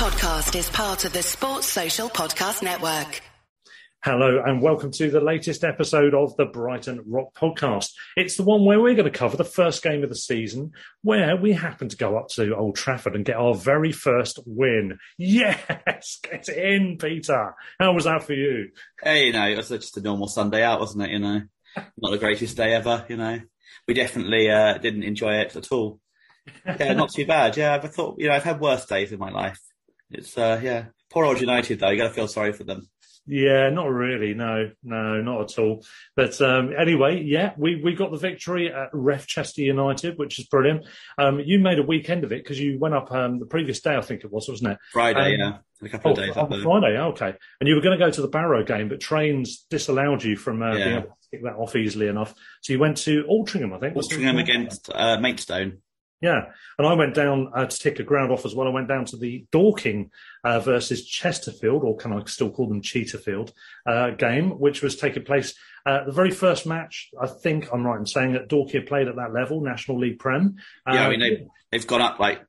podcast is part of the Sports Social Podcast Network. Hello and welcome to the latest episode of the Brighton Rock Podcast. It's the one where we're going to cover the first game of the season, where we happen to go up to Old Trafford and get our very first win. Yes, get in, Peter. How was that for you? Hey, you know, it was just a normal Sunday out, wasn't it? You know, not the greatest day ever. You know, we definitely uh, didn't enjoy it at all. Yeah, not too bad. Yeah, I thought you know I've had worse days in my life. It's uh, yeah, poor old United though. You got to feel sorry for them. Yeah, not really. No, no, not at all. But um, anyway, yeah, we, we got the victory at Refchester United, which is brilliant. Um, you made a weekend of it because you went up um, the previous day, I think it was, wasn't it? Friday, um, yeah, a couple oh, of days on. Friday, okay. And you were going to go to the Barrow game, but trains disallowed you from uh, being able to pick that off easily enough. So you went to Altrincham, I think. Altrincham against uh, Maidstone. Yeah, and I went down uh, to take a ground off as well. I went down to the Dorking uh, versus Chesterfield, or can I still call them Cheetahfield, uh, game, which was taking place uh, the very first match. I think I'm right in saying that Dorking had played at that level, National League Prem. Yeah, I Uh, mean they they've gone up like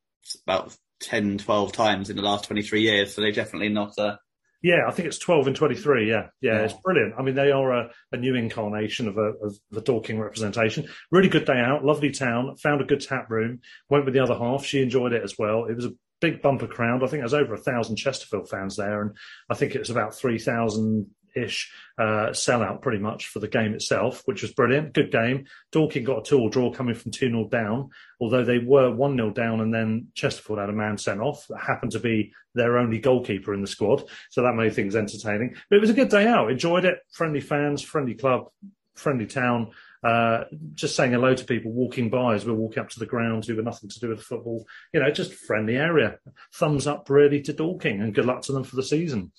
about 10, 12 times in the last twenty three years, so they're definitely not. Uh, Yeah, I think it's 12 and 23. Yeah, yeah, Yeah. it's brilliant. I mean, they are a, a new incarnation of, a, of the Dorking representation. Really good day out, lovely town, found a good tap room, went with the other half. She enjoyed it as well. It was a big bumper crowd. I think there's over a thousand Chesterfield fans there, and I think it was about 3,000 ish uh, sellout pretty much for the game itself, which was brilliant. Good game. Dorking got a two-all draw coming from 2 0 down, although they were 1 0 down and then Chesterfield had a man sent off that happened to be their only goalkeeper in the squad. So that made things entertaining. But it was a good day out. Enjoyed it. Friendly fans, friendly club, friendly town. Uh, just saying hello to people walking by as we're walking up to the ground who were nothing to do with football. You know, just friendly area. Thumbs up really to Dorking and good luck to them for the season.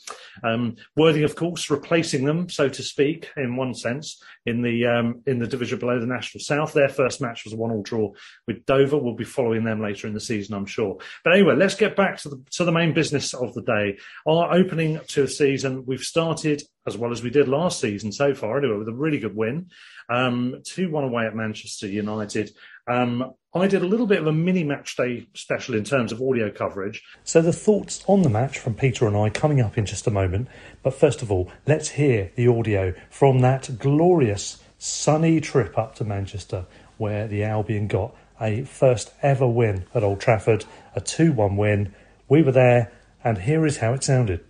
Um, Worthing, of course, replacing them, so to speak, in one sense, in the um, in the division below the National South. Their first match was a one-all draw with Dover. We'll be following them later in the season, I'm sure. But anyway, let's get back to the to the main business of the day. Our opening to the season, we've started as well as we did last season so far, anyway, with a really good win. Um, 2 1 away at Manchester United. Um, I did a little bit of a mini match day special in terms of audio coverage. So, the thoughts on the match from Peter and I coming up in just a moment. But first of all, let's hear the audio from that glorious sunny trip up to Manchester where the Albion got a first ever win at Old Trafford, a 2 1 win. We were there, and here is how it sounded.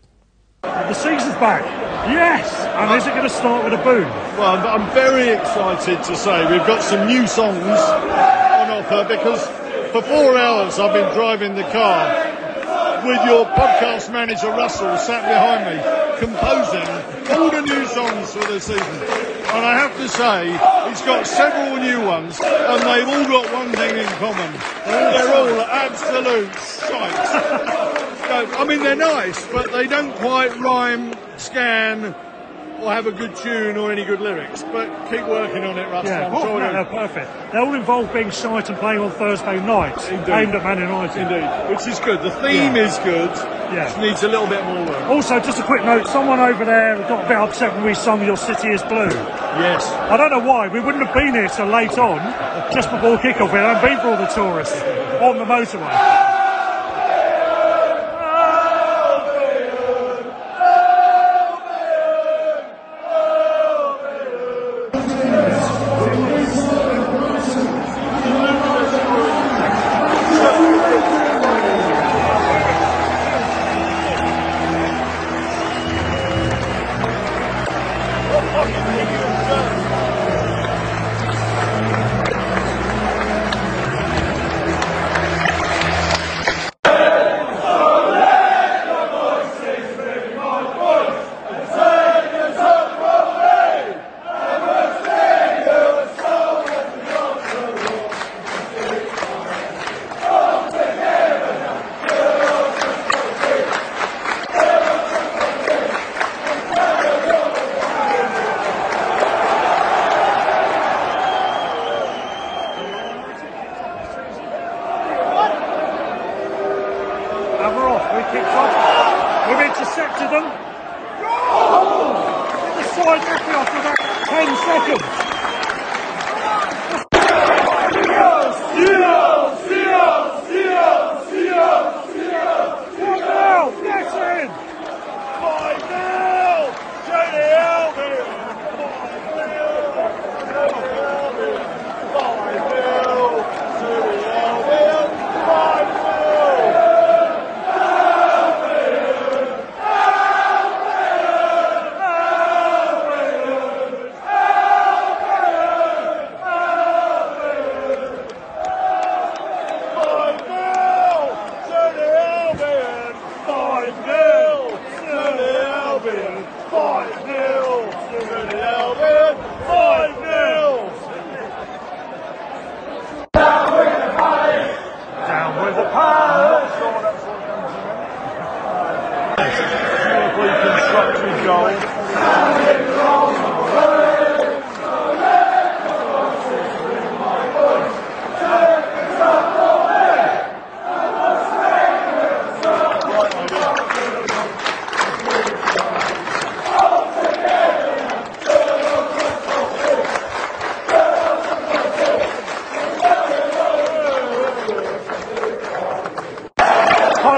The season's back. Yes! And is it going to start with a boom? Well, I'm- very excited to say we've got some new songs on offer because for four hours I've been driving the car with your podcast manager Russell sat behind me composing all the new songs for the season. And I have to say, he's got several new ones and they've all got one thing in common. They're all absolute shite. I mean, they're nice, but they don't quite rhyme, scan, or have a good tune or any good lyrics. But keep working on it, Russ. Yeah, I'm oh, sure no, they're perfect. They all involve being shite and playing on Thursday nights, Indeed. aimed at Man United. Indeed, which is good. The theme Yeah. is good. Yeah. Just needs a little bit more work. Also, just a quick note: someone over there got a bit upset when we sung "Your City Is Blue." Yes. I don't know why. We wouldn't have been here so late on, just before kick-off. We hadn't been for all the tourists on the motorway.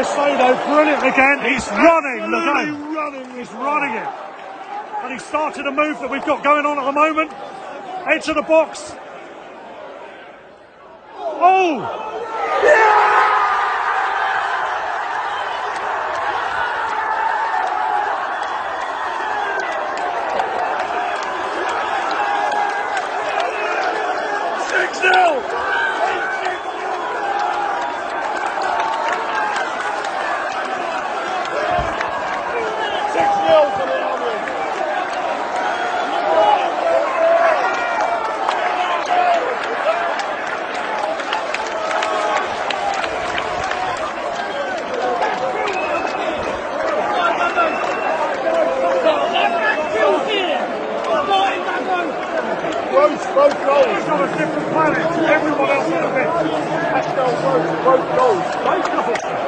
Caicedo, brilliant again. He's running the game. running He's running it. And he started a move that we've got going on at the moment. Edge of the box. Oh! Six nil. Six nil for the Albion. Both, both goals. He's on a different planet to everyone else on the pitch. Pascal both, both goals. Both goals.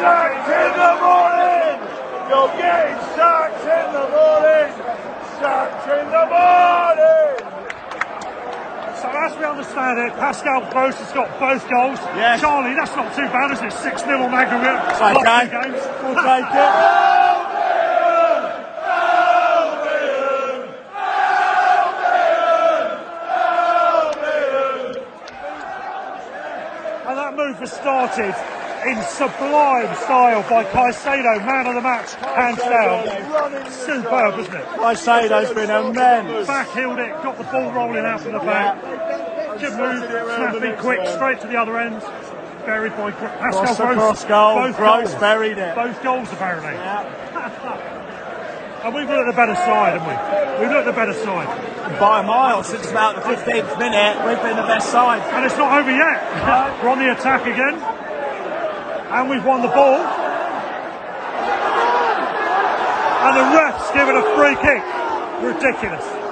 Sacked in the morning! You're getting sacked in the morning! Sacked in the morning! So as we understand it, Pascal Gross has got both goals. Yes. Charlie, that's not too bad, is it? 6 0 on aggregate. okay. Games. We'll take it. And that move was started in sublime style by Caicedo, man of the match, hands down. Superb, isn't it? Caicedo's been immense. Backheeled it, got the ball rolling out from the back. Move, snappy, quick, straight to the other end. Buried by Pascal Cross Gross. across goal. Both Gross goals. buried it. Both goals, apparently. and we've looked at the better side, haven't we? We've looked at the better side. by a mile since about the 15th minute. We've been the best side. And it's not over yet. We're on the attack again. And we've won the ball. And the ref's given a free kick. Ridiculous.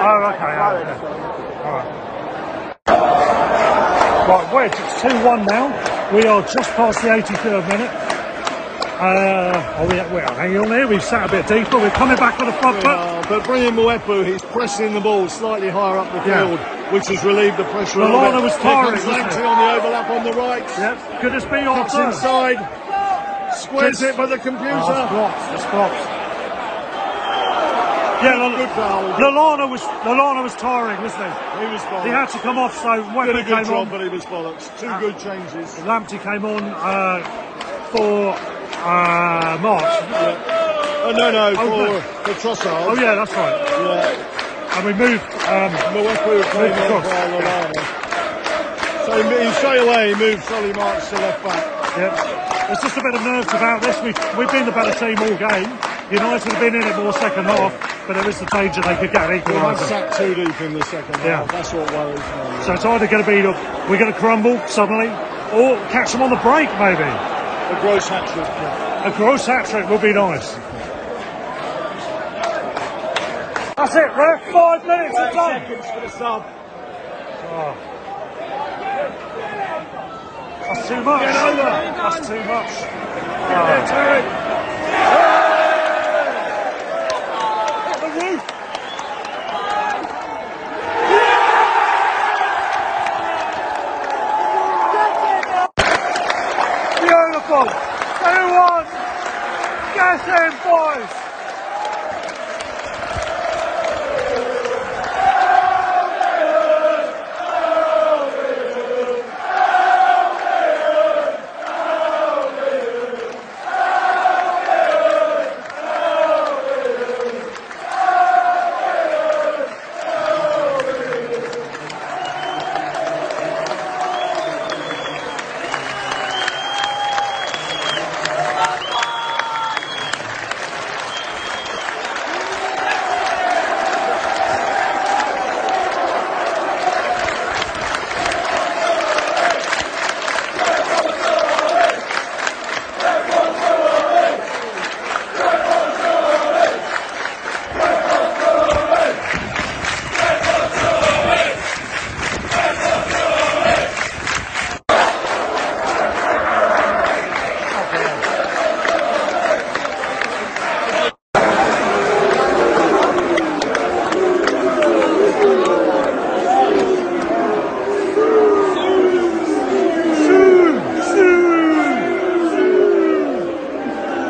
Oh, okay. okay. All right. Right, Wedge, it's 2 1 now. We are just past the 83rd minute. Uh, oh, we, we're hanging on here. We've sat a bit deeper. We're coming back on the front foot. But bringing Mwepu, he's pressing the ball slightly higher up the Yeah. field, which has relieved the pressure a little bit. was tiring, comes wasn't Lamptey it? on the overlap on the right. Yep. Could this be Cuts inside. Squares it by the computer. Oh, it's blocked. It's blocked. Yeah, L- Good foul. Lallana was Lallana was tiring, wasn't he? He was bollocks. He had to come off, so a came job, on. but he was bollocks. Two good changes. Lamptey came on uh, for uh, March. Oh, no, no, Oh, for, for Trossard. Oh yeah, that's right. Yeah. And we moved. Um, Mwepu came on across. for Lallana. So straight away he moved Solly March to left back. yeah. There's just a bit of nerves about this. We've, we've been the better team all game. United have been in it more second half, but there is the danger they could get an We have sat too deep in the second Yeah. half. That's what worries me. So it's either going to be we're going to crumble suddenly, or catch them on the break maybe. A Gross hat trick. A Gross hat trick would be nice. That's it, ref. Five minutes of done. Seconds for the sub. That's too much. That's too much. Get ah to it. Hit the roof. Beautiful. 2-1. Get in, boys.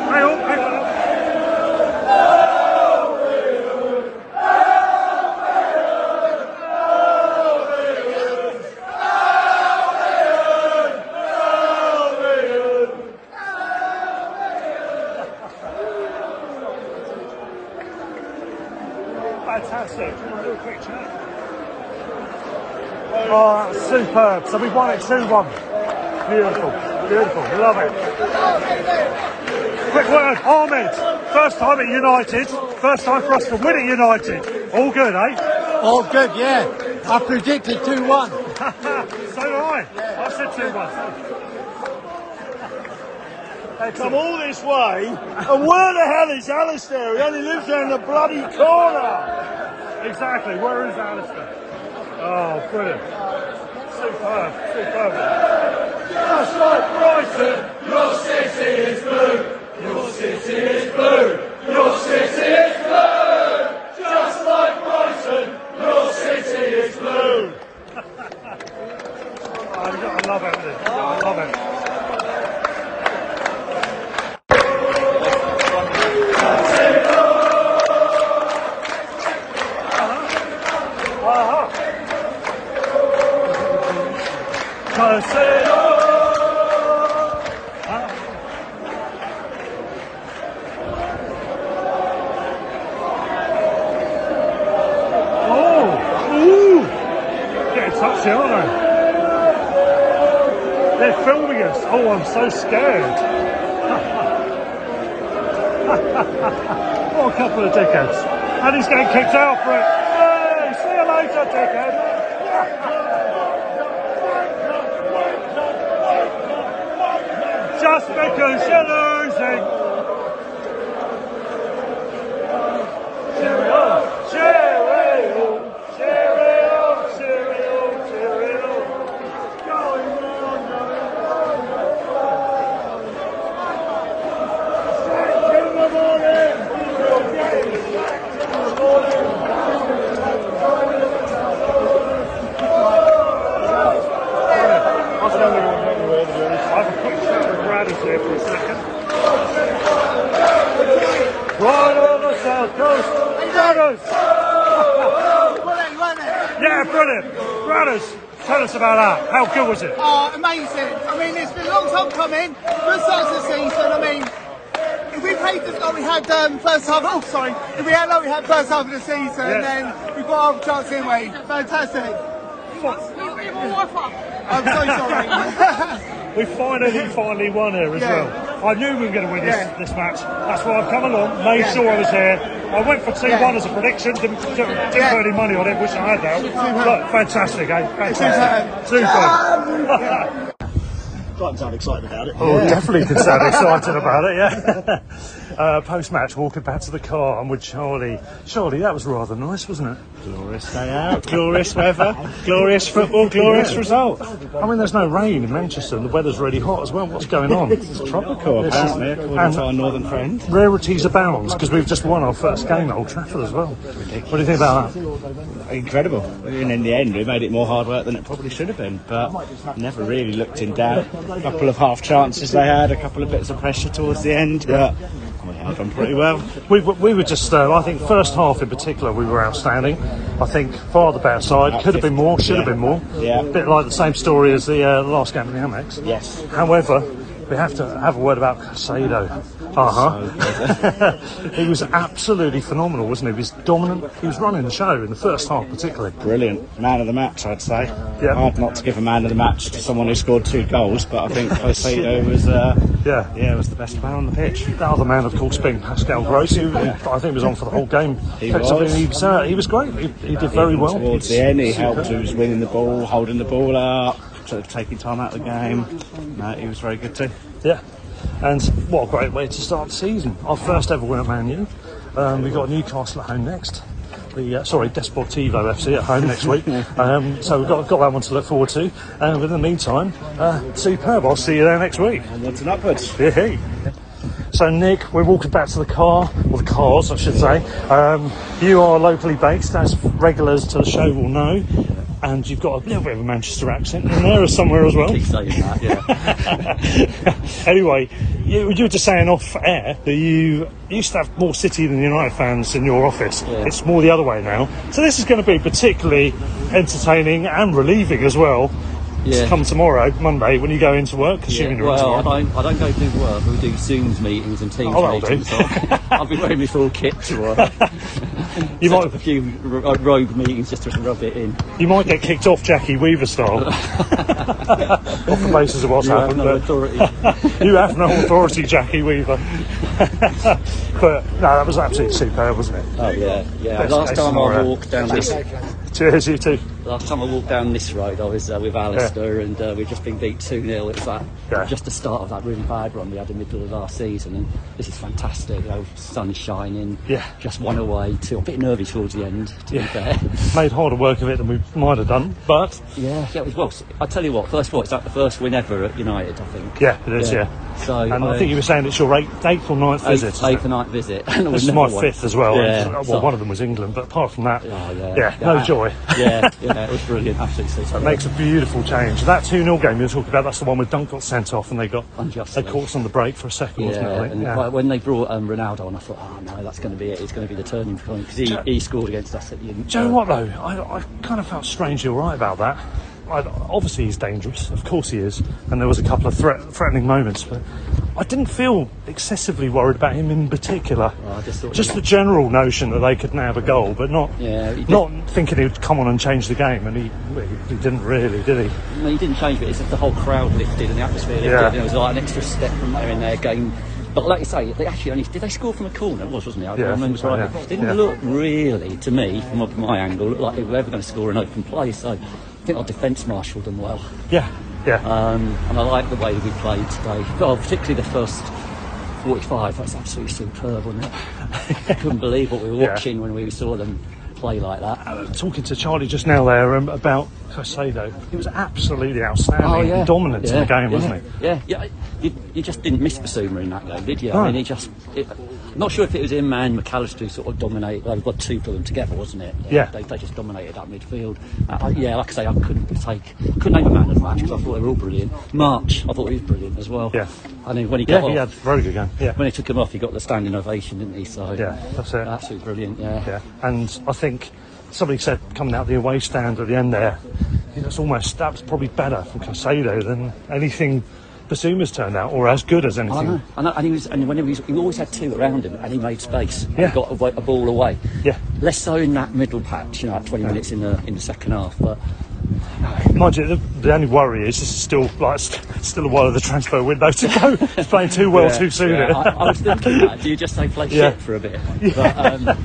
Hang on, hang on. Fantastic. Do a quick chat. Oh, that's superb. So we won it 2-1. Beautiful. Beautiful. Love it. Quick word, Ahmed. First time at United. First time for us to win at United. All good, eh? All good, yeah. I predicted 2-1. so do I. I said 2-1. They come all this way, and where the hell is Alistair? He only lives down the bloody corner. Exactly. Where is Alistair? Oh, brilliant. Just like Brighton, scared. what a couple of dickheads. And he's getting kicked out for it. Hey, see you later, dickhead. Just because you're losing. Cheerio, cheerio, cheerio, cheerio, cheerio. Going on, going on. In the morning. I don't think we're going anywhere, to be honest. I have a quick chat with Brad here for a second. Right on the south coast. Brothers. Yeah, brilliant. Brothers, tell us about that. How good was it? Oh, amazing. I mean, it's been a long time coming. Good start to the season. I mean, if we played this like we had um, first half, oh, sorry, if we had like we had first half of the season, Yeah. then we've got our chance anyway. Fantastic. I'm so sorry. We finally, finally won here as Yeah. well. I knew we were going to win this, Yeah. this match. That's why I've come along, made Yeah. sure I was here. I went for 2 Yeah. 1 as a prediction, didn't, didn't, didn't Yeah. put any money on it, wish I had that. Look, fantastic, eh? Fantastic. Superb. Super. Quite sound excited about it. Oh, definitely can sound excited about it, yeah. uh, Post match, walking back to the car, I'm with Charlie. Charlie, that was rather nice, wasn't it? Glorious day out, glorious weather, glorious football, glorious result. I mean, there's no rain in Manchester, and the weather's really hot as well. What's going on? It's tropical, apparently, according And- to our northern friend. Rarities abound because we've just won our first game at Old Trafford as well. What do you think about that? Incredible. And in the end, we made it more hard work than it probably should have been, but never really looked in doubt. A couple of half chances they had, a couple of bits of pressure towards the end, but held on pretty well. We, were- we were just, uh, I think, first half in particular, we were outstanding. I think far the better side. Could have been more, should have been more. Yeah. A bit like the same story as the uh, last game of the Amex. Yes. However, we have to have a word about Caicedo. Uh huh. he was absolutely phenomenal, wasn't he? He was dominant. He was running the show in the first half, particularly. Brilliant. Man of the match, I'd say. Yeah. Hard not to give a man of the match to someone who scored two goals, but I think Caicedo was, uh, Yeah. yeah, was the best player on the pitch. The other man, of course, being Pascal Gross, who I think was on for the whole game. He was. He was, uh, he was great. He, he did very Even well. Towards the end, he helped. He was winning the ball, holding the ball up, taking time out of the game. No, he was very good too. Yeah. And what a great way to start the season. Our first ever win at Man U. Um, we've got Newcastle at home next. The, uh, sorry, Desportivo FC at home next week. Um, so we've got, got that one to look forward to. And in the meantime, uh, superb. I'll see you there next week. Onwards and upwards. Yeah. So, Nick, we're walking back to the car, or the cars, I should say. Um, you are locally based, as regulars to the show will know, and you've got a little bit of a Manchester accent in there or somewhere as well. Keep saying that, yeah. anyway, you, you were just saying off air that you used to have more City than United fans in your office. Yeah. It's more the other way now. So this is going to be particularly entertaining and relieving as well. Yeah. To come tomorrow, Monday, when you go into work, yeah. assuming you're in Well, I don't, I don't go do work. We do Zooms meetings and Teams Oh, meetings. So I'll be wearing my full kit to work. You might- have a few rogue meetings just to rub it in. You might get kicked off Jackie Weaver style. off the basis of what's You have happened. no authority. you have no authority, Jackie Weaver. but no, that was absolutely superb, wasn't it? Oh yeah, yeah. Best Last time scenario. I walked down this, Cheers, you too. Last time I walked down this road, I was uh, with Alistair, and uh, we'd just been beat two 0 It was that Yeah. just the start of that really bad run we had in the middle of our season, and this is fantastic. You know, sun shining. Yeah. Just one away. Two. A bit nervy towards the end, to Yeah. be fair. Made harder work of it than we might have done, but Yeah, yeah, it was well. I tell you what, first of all, it's like the first win ever at United, I think. yeah, it is, yeah. So And I think you were saying it's your eighth, eighth or ninth visit. eighth, isn't it? eighth night visit. and This is my fifth as well. Yeah, well, so- one of them was England, but apart from that, Oh, yeah, no joy. yeah, yeah, it was brilliant, absolutely super. It makes a beautiful change. That 2 0 game you were talking about, that's the one where Dunk got sent off and they got Unjustly. they caught us on the break for a second, wasn't it? Yeah, and Yeah. when they brought um, Ronaldo on, I thought, oh no, that's going to be it. It's going to be the turning point because he, he scored against us at the end. Do you know what though? I, I kind of felt strangely alright about that. I, obviously he's dangerous, of course he is, and there was a couple of threat, threatening moments, but I didn't feel excessively worried about him in particular. Oh, just Just the general notion that they could nab a goal, but not Yeah, not thinking he'd come on and change the game, and he he didn't really, did he? No, he didn't change, but it's just the whole crowd lifted and the atmosphere lifted. Yeah. And it was like an extra step from there in their game. But like you say, they actually only did they score from a corner? It was, wasn't it? I Yeah, remember right. yeah. It didn't Yeah. look really to me from my angle look like they were ever going to score an open play. So think our defence marshalled them well. Yeah, yeah. Um, and I like the way we played today. Well, particularly the first 45. That's absolutely superb, wasn't it? I couldn't believe what we were Yeah. watching when we saw them play like that. talking to Charlie just now there um, about Caicedo, he was absolutely outstanding, Oh yeah, dominant in the game, yeah, wasn't he? Yeah, yeah. You, you just didn't miss Bissouma in that game, did you? No. I mean, he just. It, not sure if it was him and Mac Allister who sort of dominated. Well, got two of them together, wasn't it? Yeah. They, they just dominated that midfield. Uh, I, yeah, like I say, I couldn't take, couldn't name a man of the match because I thought they were all brilliant. March, I thought he was brilliant as well. Yeah. I mean, when he Yeah, got he off, had very good game. Yeah. when he took him off, he got the standing ovation, didn't he? So Yeah, that's it. absolutely brilliant. Yeah. Yeah, and I think somebody said coming out the away stand at the end there, you know, it's almost that was probably better from Caicedo than anything Bissouma's turned out, or as good as I anything. know, I know, and he was, and when he was, he always had two around him, and he made space. Yeah. He got a, a ball away. Yeah. Less so in that middle patch, you know, at 20 minutes in the in the second half. But Mind you, the, the only worry is this is still like st- still a while of the transfer window to go. He's playing too well Yeah, too soon. yeah. I, I was thinking that. Do you just say play Yeah. shit for a bit? But, um,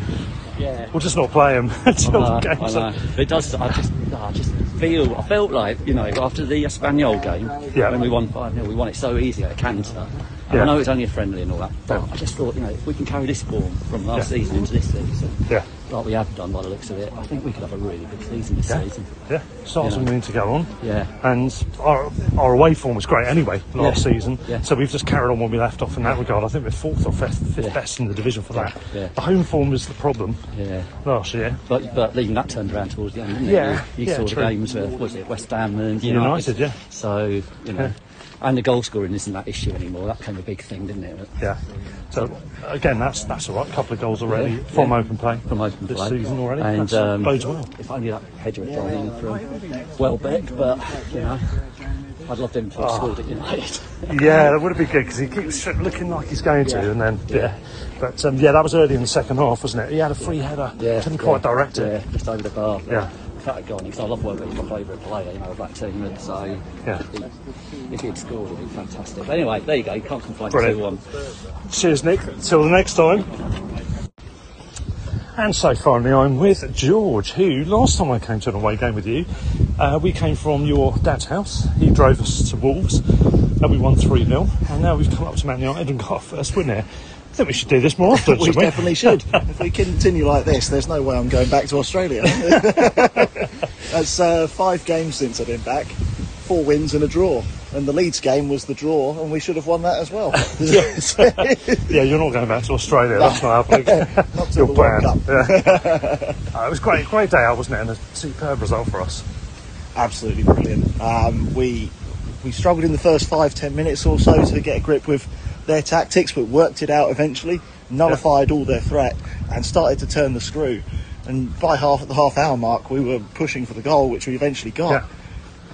yeah. We'll just not play him until I the know, I know. It does. I just, I just feel. I felt like you know after the Espanyol game Yeah. when we won five 0 we won it so easy at Cantor. Yeah. I know it's only a friendly and all that, but I just thought you know if we can carry this form from last Yeah. season into this season, Yeah. like we have done by the looks of it, I think we could have a really good season this Yeah. season. Yeah, Yeah. and need to go on. Yeah. And our, our away form was great anyway last Yeah. season. Yeah. So we've just carried on when we left off in that regard. I think we're fourth or fifth, fifth Yeah. best in the division for that. Yeah. The home form was the problem Yeah. last year. But, but even that turned around towards the end, didn't it? Yeah, You, you yeah, saw the games uh, where, was it West Ham and United, United? yeah. So, you know. And the goal scoring isn't that issue anymore. That became a big thing, didn't it? Yeah. So again, that's that's all right. A couple of goals already Yeah. from Yeah. open play From open this play. season already. And um, bodes well. if only that header had gone in from Welbeck, but, you know, I'd love him to have scored at United. Yeah, that would have been good because he keeps looking like he's going to, Yeah. and then yeah. Yeah. But um, yeah, that was early in the second half, wasn't it? He had a free header, Yeah, couldn't quite direct it. Yeah, just over the bar. Yeah. If that had gone, because I love Welbeck, he's my favourite player, you know, of that team, and so Yeah. he, if he'd scored, it'd be fantastic. But anyway, there you go, you can't complain Brilliant. 2 1. Cheers, Nick. Till the next time. And so finally, I'm with George, who last time I came to an away game with you, uh, we came from your dad's house. He drove us to Wolves, and we won 3 0. And now we've come up to Man United and got our first win here. I think we should do this more often, we we? definitely should. if we continue like this, there's no way I'm going back to Australia. That's uh, five games since I've been back, four wins and a draw. And the Leeds game was the draw, and we should have won that as well. yeah, you're not going back to Australia. That's not happening. Not till Your the World plan. Cup. Yeah. Uh, it was great, great day out, wasn't it? And a superb result for us. Absolutely brilliant. Um, we we struggled in the first five ten minutes or so to get a grip with their tactics, but worked it out eventually. Nullified all their threat and started to turn the screw. And by half at the half hour mark, we were pushing for the goal, which we eventually got. Yeah.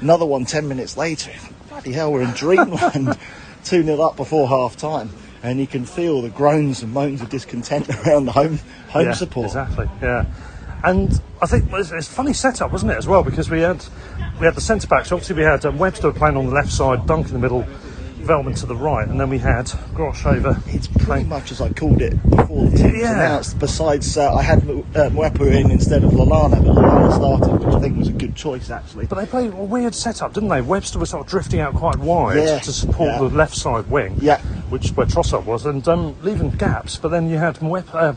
Another one ten minutes later. Bloody hell, we're in dreamland. 2 0 up before half time. And you can feel the groans and moans of discontent around the home home yeah, support. Exactly. Yeah. And I think it's, it's a funny setup, wasn't it, as well? Because we had we had the centre backs. Obviously, we had um, Webster playing on the left side, Dunk in the middle, Veltman to the right, and then we had Grosh over. It's pretty much as I called it before the team was Yeah. announced. Besides, uh, I had uh, Mwepu in instead of Lallana, but Lallana started, which I think was a good choice actually. But they played a weird setup, didn't they? Webster was sort of drifting out quite wide Yeah, to support yeah. the left side wing, Yeah. which where Trossard was, and um, leaving gaps. But then you had Mwep, uh,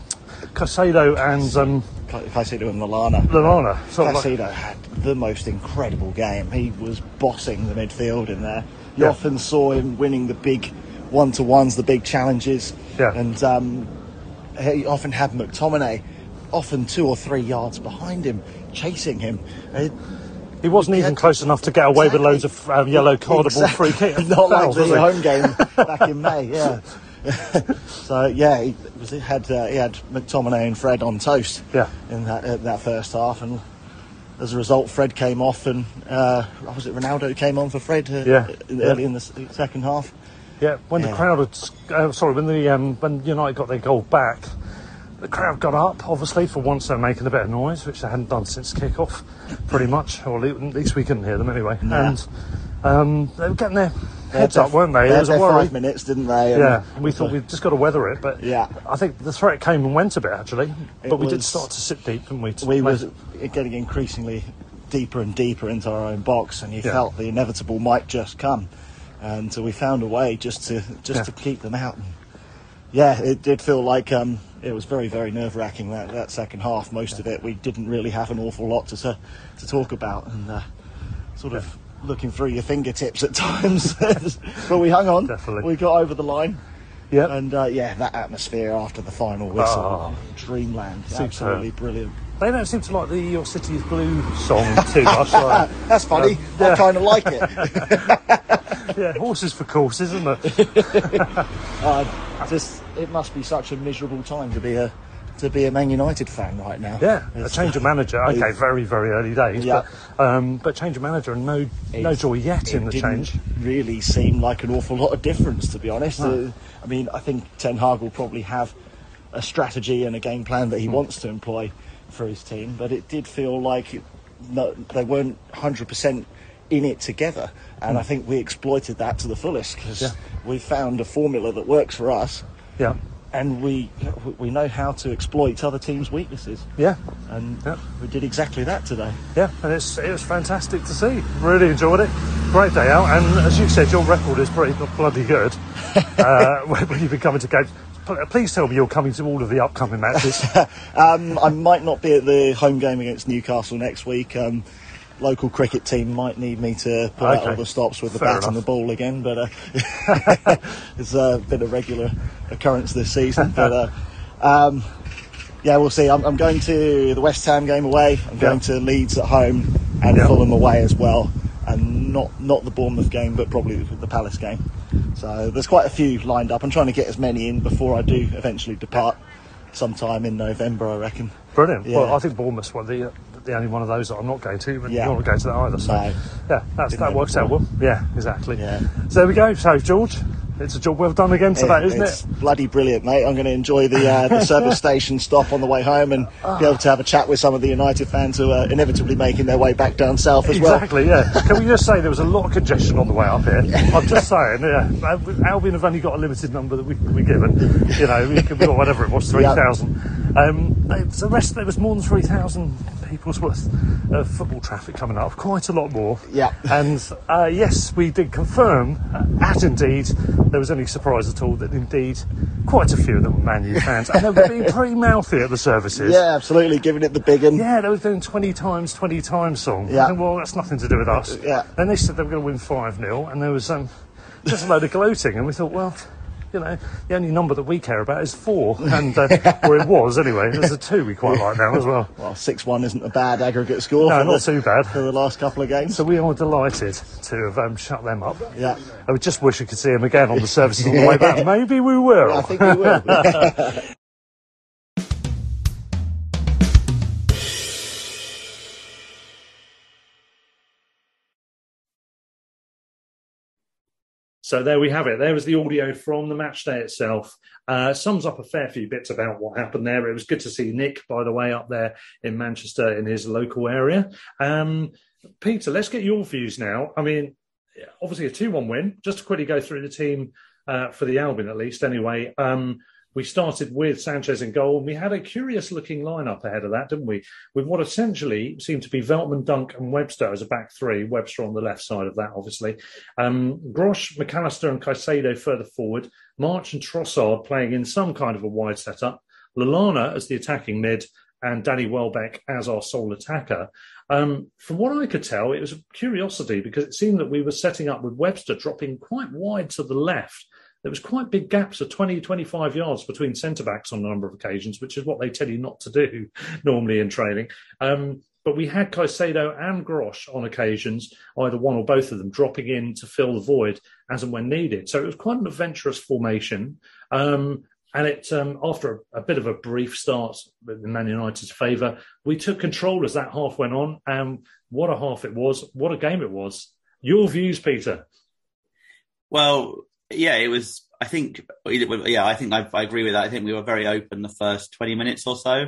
Casado and um, Caicedo and Lalana. Lallana. Sort of like- had the most incredible game. He was bossing the midfield in there. You Yeah. often saw him winning the big one-to-ones, the big challenges, Yeah. and um, he often had McTominay often two or three yards behind him, chasing him. Uh, He wasn't even close enough to get away with loads of um, yellow cardable Exactly. free kick. Not like the home game back in May. Yeah. so yeah, he, was, he had uh, he had McTominay and Fred on toast. Yeah. In that uh, that first half, and as a result, Fred came off, and uh, was it Ronaldo came on for Fred? Uh, Yeah, Early yeah. in the second half. Yeah, when the crowd had, uh, sorry, when the um, when United got their goal back, the crowd got up. Obviously, for once they're making a bit of noise, which they hadn't done since kick-off, pretty much. Or at least we couldn't hear them anyway. Nah. And um, they were getting their heads up, weren't they? They had was a their worry. five minutes, didn't they? And- Yeah, we thought we'd just got to weather it, but Yeah. I think the threat came and went a bit actually. But we did start to sit deep, didn't we? we was getting increasingly deeper and deeper into our own box, and you Yeah. felt the inevitable might just come, and so we found a way just to just Yeah. to keep them out. And yeah, it did feel like um, it was very very nerve wracking that that second half. Most of it we didn't really have an awful lot to to, to talk about, and uh, sort of looking through your fingertips at times. but we hung on. Definitely. We got over the line. Yeah. And uh, yeah, that atmosphere after the final whistle, Oh. dreamland, absolutely brilliant. They don't seem to like the Your City is Blue song too much. so, That's funny. um, yeah. I kind of like it. yeah, horses for courses, isn't it? uh, just it must be such a miserable time to be a to be a Man United fan right now. Yeah, a change of manager. Okay, very, very early days. Yeah. But, um, but change of manager and no, no joy yet in the didn't change. Really seem like an awful lot of difference, to be honest. No. Uh, I mean, I think Ten Hag will probably have a strategy and a game plan that he Hmm. wants to employ for his team, but it did feel like it, no, they weren't hundred percent in it together, and I think we exploited that to the fullest because Hmm. Yeah. we found a formula that works for us. Yeah. And we we know how to exploit other teams' weaknesses. Yeah. And Yeah. we did exactly that today. Yeah, and it's it was fantastic to see. Really enjoyed it. Great day out, and as you said, your record is pretty bloody good. uh, when you've been coming to games, please tell me you're coming to all of the upcoming matches. um, I might not be at the home game against Newcastle next week. Um, local cricket team might need me to pull out all the stops with the Fair bat and the ball again, but uh, it's uh, been a regular occurrence this season. But uh, um, yeah, we'll see. I'm, I'm going to the West Ham game away. I'm going to Leeds at home and Yeah. Fulham away as well, and not not the Bournemouth game, but probably the Palace game. So there's quite a few lined up. I'm trying to get as many in before I do eventually depart, sometime in November, I reckon. Brilliant. Yeah. Well, I think Bournemouth's one of the, the only one of those that I'm not going to, but Yeah. you want to go to that either. So, No. yeah, that's, Didn't that works out well. Yeah, exactly. Yeah. So there we go. So, George, it's a job well done again today, isn't it's it? bloody brilliant, mate. I'm going to enjoy the uh, the service station stop on the way home and be able to have a chat with some of the United fans who are inevitably making their way back down south as well. Exactly, yeah. Can we just say there was a lot of congestion on the way up here? I'm just saying, yeah. Albion have only got a limited number that we can be given. You know, we could, we got whatever it was, 3,000. Um, the rest, there was more than 3,000 people's worth of football traffic coming up, quite a lot more. Yeah. And uh, yes, we did confirm, uh, as indeed, there was any surprise at all that indeed quite a few of them were Man U fans. And they were being pretty mouthy at the services. Yeah, absolutely, giving it the big one. Yeah, they were doing 20 times, 20 times song. Yeah. Think, well, that's nothing to do with us. Yeah. Then they said they were going to win 5 0, and there was um, just a load of gloating, and we thought, well, you know, the only number that we care about is 4. And, uh, or it was anyway. There's a 2 we quite like now as well. Well, six one isn't a bad aggregate score. No, for not the, too bad. for the last couple of games. So we are delighted to have um, shut them up. Yeah. I would just wish we could see them again on the services on the way back. Maybe we will. I think we will. So there we have it. There was the audio from the match day itself. Uh, sums up a fair few bits about what happened there. It was good to see Nick, by the way, up there in Manchester in his local area. Um, Peter, let's get your views now. I mean, obviously a 2 1 win. Just to quickly go through the team uh, for the Albion, at least, anyway. Um, we started with Sanchez in goal, and we had a curious looking lineup ahead of that, didn't we? With what essentially seemed to be Veltman, Dunk, and Webster as a back three. Webster on the left side of that, obviously. Um, Grosh, Mac Allister, and Caicedo further forward. March and Trossard playing in some kind of a wide setup. Lallana as the attacking mid, and Danny Welbeck as our sole attacker. Um, from what I could tell, it was a curiosity because it seemed that we were setting up with Webster dropping quite wide to the left. There was quite big gaps of 20, 25 yards between centre backs on a number of occasions, which is what they tell you not to do normally in training. Um, but we had Caicedo and Grosh on occasions, either one or both of them, dropping in to fill the void as and when needed. So it was quite an adventurous formation. Um, and it, um, after a, a, bit of a brief start in Man United's favour, we took control as that half went on. And what a half it was! What a game it was! Your views, Peter? Well, yeah, it was. I think, yeah, I think I, I, agree with that. I think we were very open the first 20 minutes or so.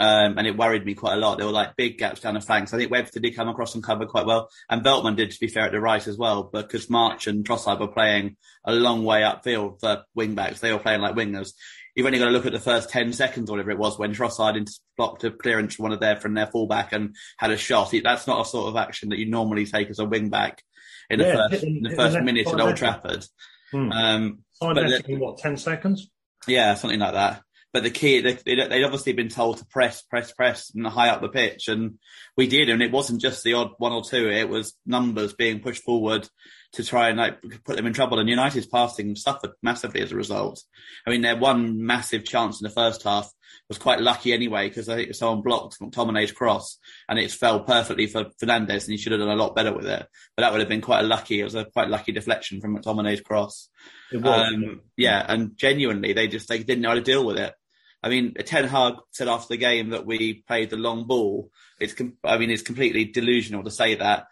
Um, and it worried me quite a lot. There were like big gaps down the flanks. I think Webster did come across and cover quite well. And Veltman did, to be fair, at the right as well, because March and Trossard were playing a long way upfield for wing backs. They were playing like wingers. You've only got to look at the first 10 seconds or whatever it was when Trossard blocked a clearance from one of their, from their fullback and had a shot. That's not a sort of action that you normally take as a wing back in the Yeah, first, in the first minute at Old. Trafford. Hmm. Um, Time left the- in what, 10 seconds? yeah, something like that. But the key, they, they'd obviously been told to press, press, press and high up the pitch. And we did. And it wasn't just the odd one or two. It was numbers being pushed forward to try and like put them in trouble. And United's passing suffered massively as a result. I mean, their one massive chance in the first half was quite lucky anyway because I think someone blocked McTominay's cross and it fell perfectly for Fernandes and he should have done a lot better with it. But that would have been quite a lucky. It was a quite lucky deflection from McTominay's cross. It was. Um, yeah, and genuinely they just they didn't know how to deal with it. I mean, Ten Hag said after the game that we played the long ball. It's, I mean, it's completely delusional to say that,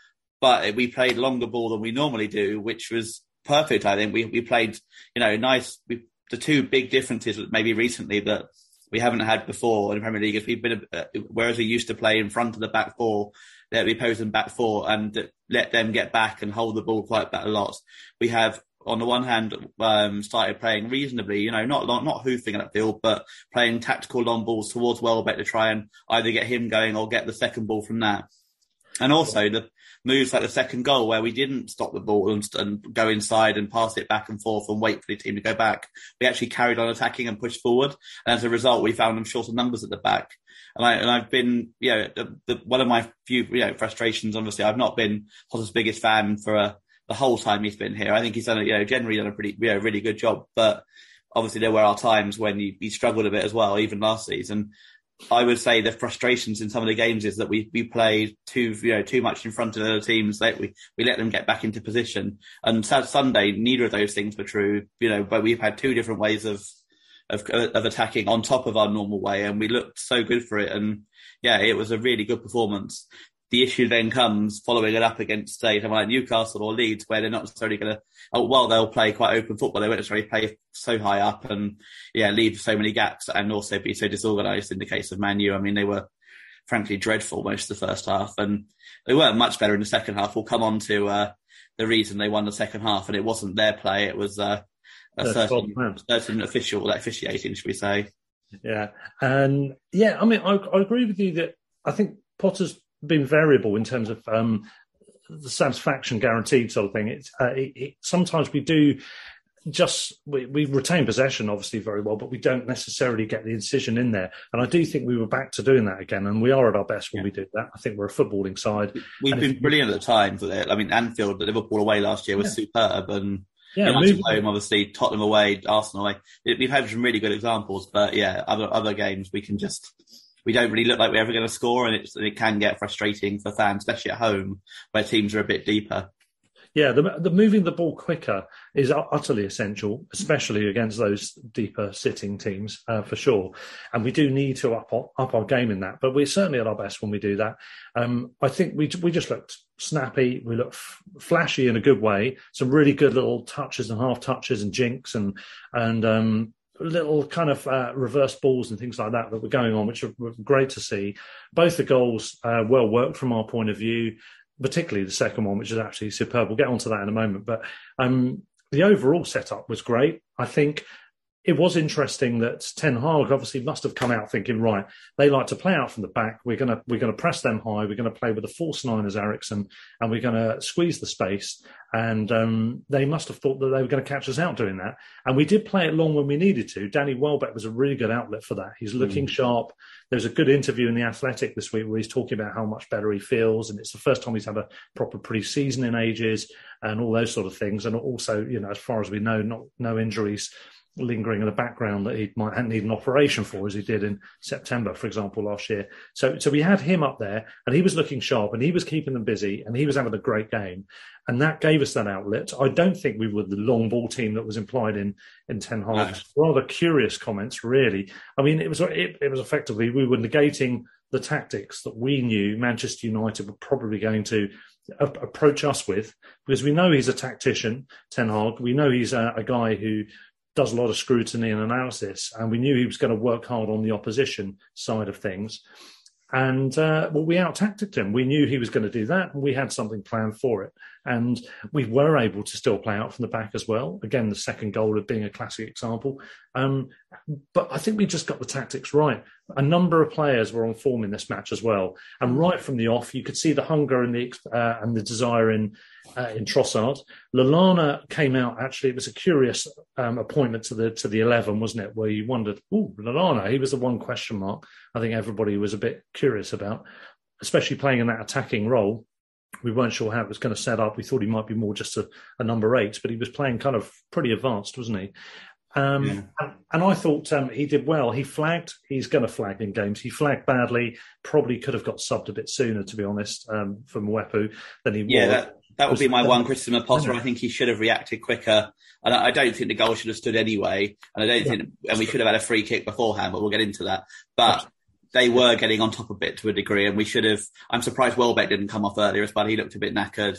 but we played longer ball than we normally do, which was perfect. I think we we played, you know, nice. We, the two big differences maybe recently that we haven't had before in the Premier League is we've been, uh, whereas we used to play in front of the back four, that we pose them back four and let them get back and hold the ball quite a lot. We have on the one hand, um, started playing reasonably, you know, not not hoofing at field, but playing tactical long balls towards Welbeck to try and either get him going or get the second ball from that. And also the moves like the second goal where we didn't stop the ball and, and, go inside and pass it back and forth and wait for the team to go back. We actually carried on attacking and pushed forward. And as a result, we found them short of numbers at the back. And I, and I've been, you know, the, the, one of my few, you know, frustrations, obviously, I've not been Potter's biggest fan for a, the whole time he's been here. I think he's done, a, you know, generally done a pretty, you know, really good job. But obviously there were our times when he, he struggled a bit as well, even last season. I would say the frustrations in some of the games is that we we played too you know too much in front of other teams. That we we let them get back into position. And Sunday, neither of those things were true. You know, but we've had two different ways of of of attacking on top of our normal way, and we looked so good for it. And yeah, it was a really good performance the issue then comes following it up against say someone like Newcastle or Leeds, where they're not necessarily going to. Oh, well, they'll play quite open football. They won't necessarily play so high up and yeah, leave so many gaps and also be so disorganised. In the case of Manu, I mean, they were frankly dreadful most of the first half, and they weren't much better in the second half. We'll come on to uh, the reason they won the second half, and it wasn't their play; it was uh, a certain, certain official like, officiating, should we say? Yeah, and yeah, I mean, I, I agree with you that I think Potter's been variable in terms of um, the satisfaction guaranteed sort of thing. It's uh, it, it, sometimes we do just we, we, retain possession obviously very well, but we don't necessarily get the incision in there. And I do think we were back to doing that again, and we are at our best when yeah. we do that. I think we're a footballing side. We've and been brilliant at the times with it. I mean, Anfield, the Liverpool away last year was yeah. superb, and yeah, United home, obviously, Tottenham away, Arsenal away. We've had some really good examples, but yeah, other other games we can just we don't really look like we're ever going to score, and, it can get frustrating for fans, especially at home where teams are a bit deeper. Yeah, the, the moving the ball quicker is utterly essential, especially against those deeper sitting teams, uh, for sure. And we do need to up our, up our game in that, but we're certainly at our best when we do that. Um, I think we we just looked snappy, we looked f- flashy in a good way. Some really good little touches and half touches and jinks and and um, little kind of uh, reverse balls and things like that that were going on, which were great to see. Both the goals uh, well worked from our point of view, particularly the second one, which is actually superb. We'll get onto that in a moment, but um, the overall setup was great. I think it was interesting that Ten Hag obviously must have come out thinking, right, they like to play out from the back. We're gonna we're gonna press them high. We're gonna play with a false nine as Eriksen, and we're gonna squeeze the space. And um, they must have thought that they were going to catch us out doing that. And we did play it long when we needed to. Danny Welbeck was a really good outlet for that. He's looking mm. sharp. There's a good interview in the Athletic this week where he's talking about how much better he feels, and it's the first time he's had a proper pre-season in ages, and all those sort of things. And also, you know, as far as we know, not no injuries lingering in the background that he might need an operation for, as he did in September, for example, last year. So, so we had him up there, and he was looking sharp, and he was keeping them busy, and he was having a great game, and that gave us that outlet. I don't think we were the long ball team that was implied in in Ten Hag's no. rather curious comments. Really, I mean, it was it, it was effectively we were negating the tactics that we knew Manchester United were probably going to approach us with because we know he's a tactician, Ten Hag. We know he's a, a guy who does a lot of scrutiny and analysis, and we knew he was going to work hard on the opposition side of things. And uh, well, we out him. We knew he was going to do that, and we had something planned for it. And we were able to still play out from the back as well. Again, the second goal of being a classic example. Um, but I think we just got the tactics right. A number of players were on form in this match as well, and right from the off, you could see the hunger and the uh, and the desire in uh, in Trossard. Lallana came out. Actually, it was a curious um, appointment to the to the eleven, wasn't it? Where you wondered, oh, Lallana. He was the one question mark. I think everybody was a bit curious about, especially playing in that attacking role we weren't sure how it was going to set up. We thought he might be more just a, a number eight, but he was playing kind of pretty advanced, wasn't he? Um, yeah. and, and, I thought um, he did well. He flagged. He's going to flag in games. He flagged badly. Probably could have got subbed a bit sooner, to be honest, um, from Mwepu than he yeah, was. That, that would be my one criticism of Potter. I think he should have reacted quicker. And I, I don't think the goal should have stood anyway. And I don't yeah. think, and we should have had a free kick beforehand, but we'll get into that. But they were getting on top of it to a degree, and we should have. I'm surprised Welbeck didn't come off earlier as well. He looked a bit knackered.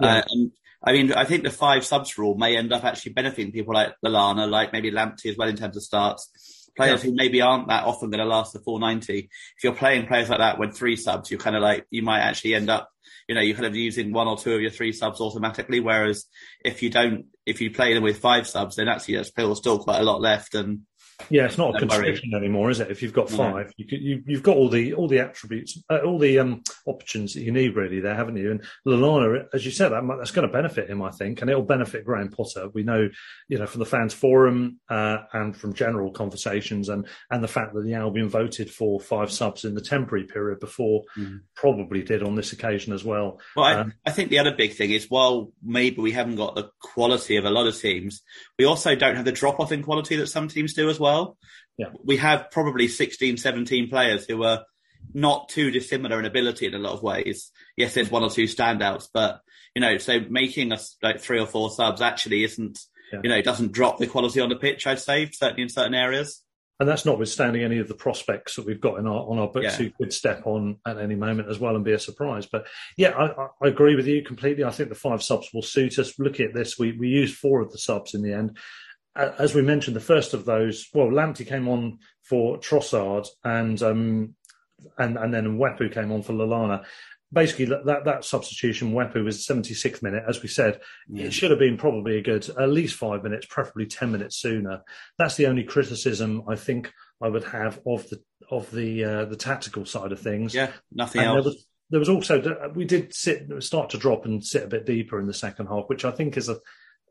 Yeah. Uh, and I mean, I think the five subs rule may end up actually benefiting people like Lallana, like maybe Lamptey as well in terms of starts. Players yeah. who maybe aren't that often going to last the 490. If you're playing players like that with three subs, you're kind of like, you might actually end up, you know, you're kind of using one or two of your three subs automatically. Whereas if you don't, if you play them with five subs, then actually there's still quite a lot left. And yeah, it's not a conscription anymore, is it? If you've got five, no. you, you, have got all the all the attributes, uh, all the um, options that you need really there, haven't you? And Lallana, as you said, that, that's going to benefit him, I think, and it'll benefit Graham Potter. We know, you know, from the fans forum uh, and from general conversations, and and the fact that the Albion voted for five subs in the temporary period before, mm. probably did on this occasion as well. Well, um, I, I think the other big thing is while maybe we haven't got the quality of a lot of teams, we also don't have the drop off in quality that some teams do as well well. Yeah. We have probably 16, 17 players who are not too dissimilar in ability in a lot of ways. Yes, there's one or two standouts, but you know, so making us like three or four subs actually isn't, yeah. you know, it doesn't drop the quality on the pitch. I'd say certainly in certain areas. And that's notwithstanding any of the prospects that we've got in our on our books yeah. who could step on at any moment as well and be a surprise. But yeah, I, I, agree with you completely. I think the five subs will suit us. Looking at this, we we used four of the subs in the end as we mentioned, the first of those, well, Lamptey came on for Trossard and um, and and then Mwepu came on for Lallana. Basically, that that substitution, Mwepu was the 76th minute, as we said. Yeah. It should have been probably a good at least five minutes, preferably 10 minutes sooner. That's the only criticism I think I would have of the of the uh, the tactical side of things. Yeah, nothing and else. There was, there was also we did sit start to drop and sit a bit deeper in the second half, which I think is a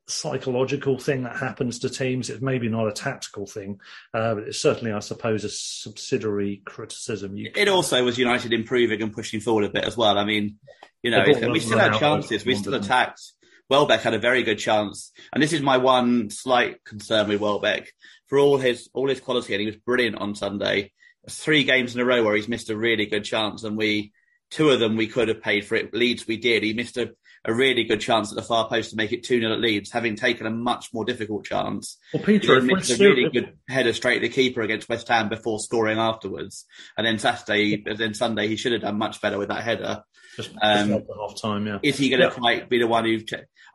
psychological thing that happens to teams. It's maybe not a tactical thing, uh, but it's certainly, I suppose, a subsidiary criticism. You it also was United improving and pushing forward a bit as well. I mean, you know, we still had chances. We still attacked. Welbeck had a very good chance, and this is my one slight concern with Welbeck. For all his all his quality, and he was brilliant on Sunday. Three games in a row where he's missed a really good chance, and we two of them we could have paid for it. Leeds we did. He missed a a really good chance at the far post to make it 2 0 at Leeds, having taken a much more difficult chance. Well, Peter, he missed a really good header straight at the keeper against West Ham before scoring afterwards. And then Saturday, then Sunday, he should have done much better with that header. Just, um, half time, yeah. Is he going to yeah. quite be the one who?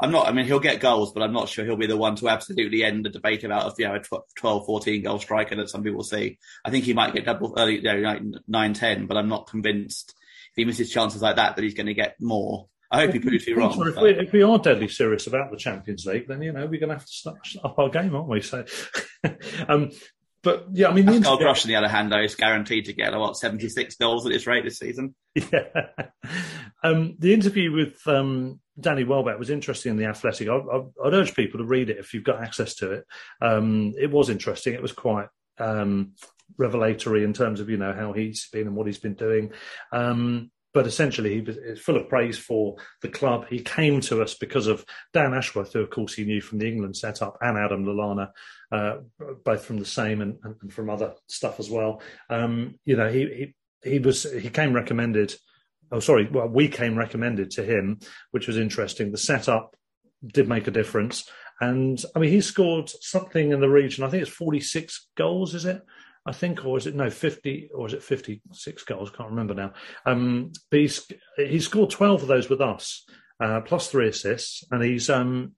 I'm not. I mean, he'll get goals, but I'm not sure he'll be the one to absolutely end the debate about you know a 12, 14 goal striker that some people see. I think he might get double early, you know, like 9, 10, but I'm not convinced if he misses chances like that that he's going to get more. I hope he proves you wrong. If, we, if we are deadly serious about the Champions League, then you know we're going to have to start up our game, aren't we? So, um, but yeah, I mean, Pascal Gross, on the other hand, though, is guaranteed to get what seventy six goals at this rate this season. Yeah. Um, the interview with um, Danny Welbeck was interesting in the Athletic. I, would urge people to read it if you've got access to it. Um, it was interesting. It was quite um, revelatory in terms of you know how he's been and what he's been doing. Um, but essentially he was full of praise for the club. He came to us because of Dan Ashworth, who of course he knew from the England setup, and Adam Lallana, uh, both from the same and, and, from other stuff as well. Um, you know, he, he he was he came recommended. Oh, sorry. Well, we came recommended to him, which was interesting. The setup did make a difference, and I mean, he scored something in the region. I think it's forty six goals. Is it? I think, or is it no fifty, or is it fifty six goals? Can't remember now. Um, but he's he scored twelve of those with us, uh, plus three assists, and he's um,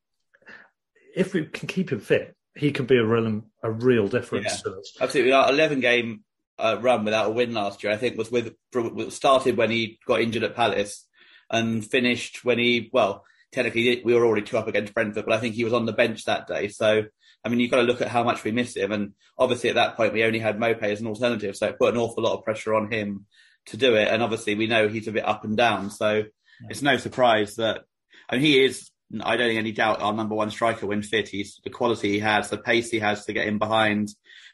if we can keep him fit, he can be a real a real difference yeah, to us. Absolutely, our eleven game uh, run without a win last year, I think, was with started when he got injured at Palace and finished when he well technically we were already two up against Brentford, but I think he was on the bench that day. So, I mean, you've got to look at how much we miss him. And obviously at that point, we only had Maupay as an alternative. So it put an awful lot of pressure on him to do it. And obviously we know he's a bit up and down. So yeah. it's no surprise that, and he is, I don't think any doubt our number one striker when fit. He's the quality he has, the pace he has to get in behind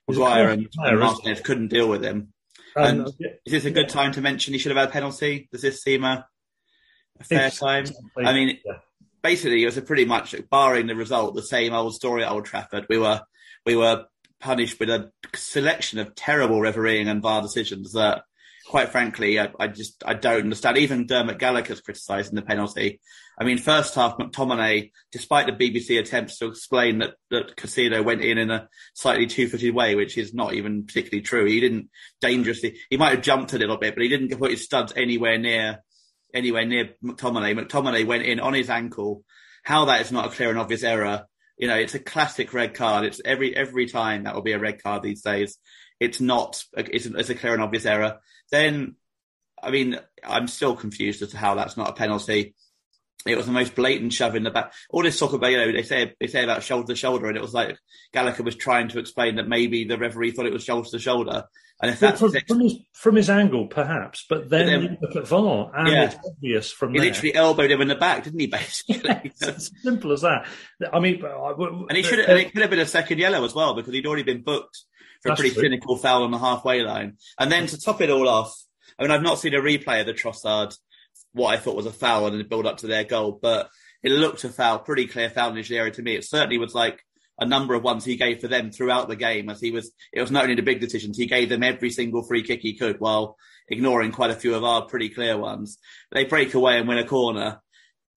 Maguire and, and Martinez couldn't deal with him. Um, and is this a good time to mention he should have had a penalty? Does this seem a, a fair time? I mean, yeah. Basically, it was pretty much, barring the result, the same old story at Old Trafford. We were we were punished with a selection of terrible refereeing and VAR decisions that quite frankly, I, I, just I don't understand. Even Dermot Gallagher's criticising the penalty. I mean, first half McTominay, despite the BBC attempts to explain that that Caicedo went in in a slightly two-footed way, which is not even particularly true. He didn't dangerously. He might have jumped a little bit, but he didn't put his studs anywhere near anywhere near McTominay. McTominay went in on his ankle. How that is not a clear and obvious error. You know, it's a classic red card. It's every every time that will be a red card these days. It's not. It's, it's a clear and obvious error then I mean, I'm still confused as to how that's not a penalty. It was the most blatant shove in the back. All this talk about, you know, they say they say about shoulder to shoulder, and it was like Gallagher was trying to explain that maybe the referee thought it was shoulder to shoulder. And if that's from, from, his, from his angle, perhaps, but then, but then you look at VAR, and yeah. it's obvious from he there. literally elbowed him in the back, didn't he? Basically, it's as simple as that. I mean, and he should have, uh, and it could have been a second yellow as well because he'd already been booked for a pretty true. cynical foul on the halfway line. And then to top it all off, I mean, I've not seen a replay of the Trossard, what I thought was a foul and the build up to their goal, but it looked a foul, pretty clear foul in the area to me. It certainly was like a number of ones he gave for them throughout the game as he was, it was not only the big decisions, he gave them every single free kick he could while ignoring quite a few of our pretty clear ones. They break away and win a corner.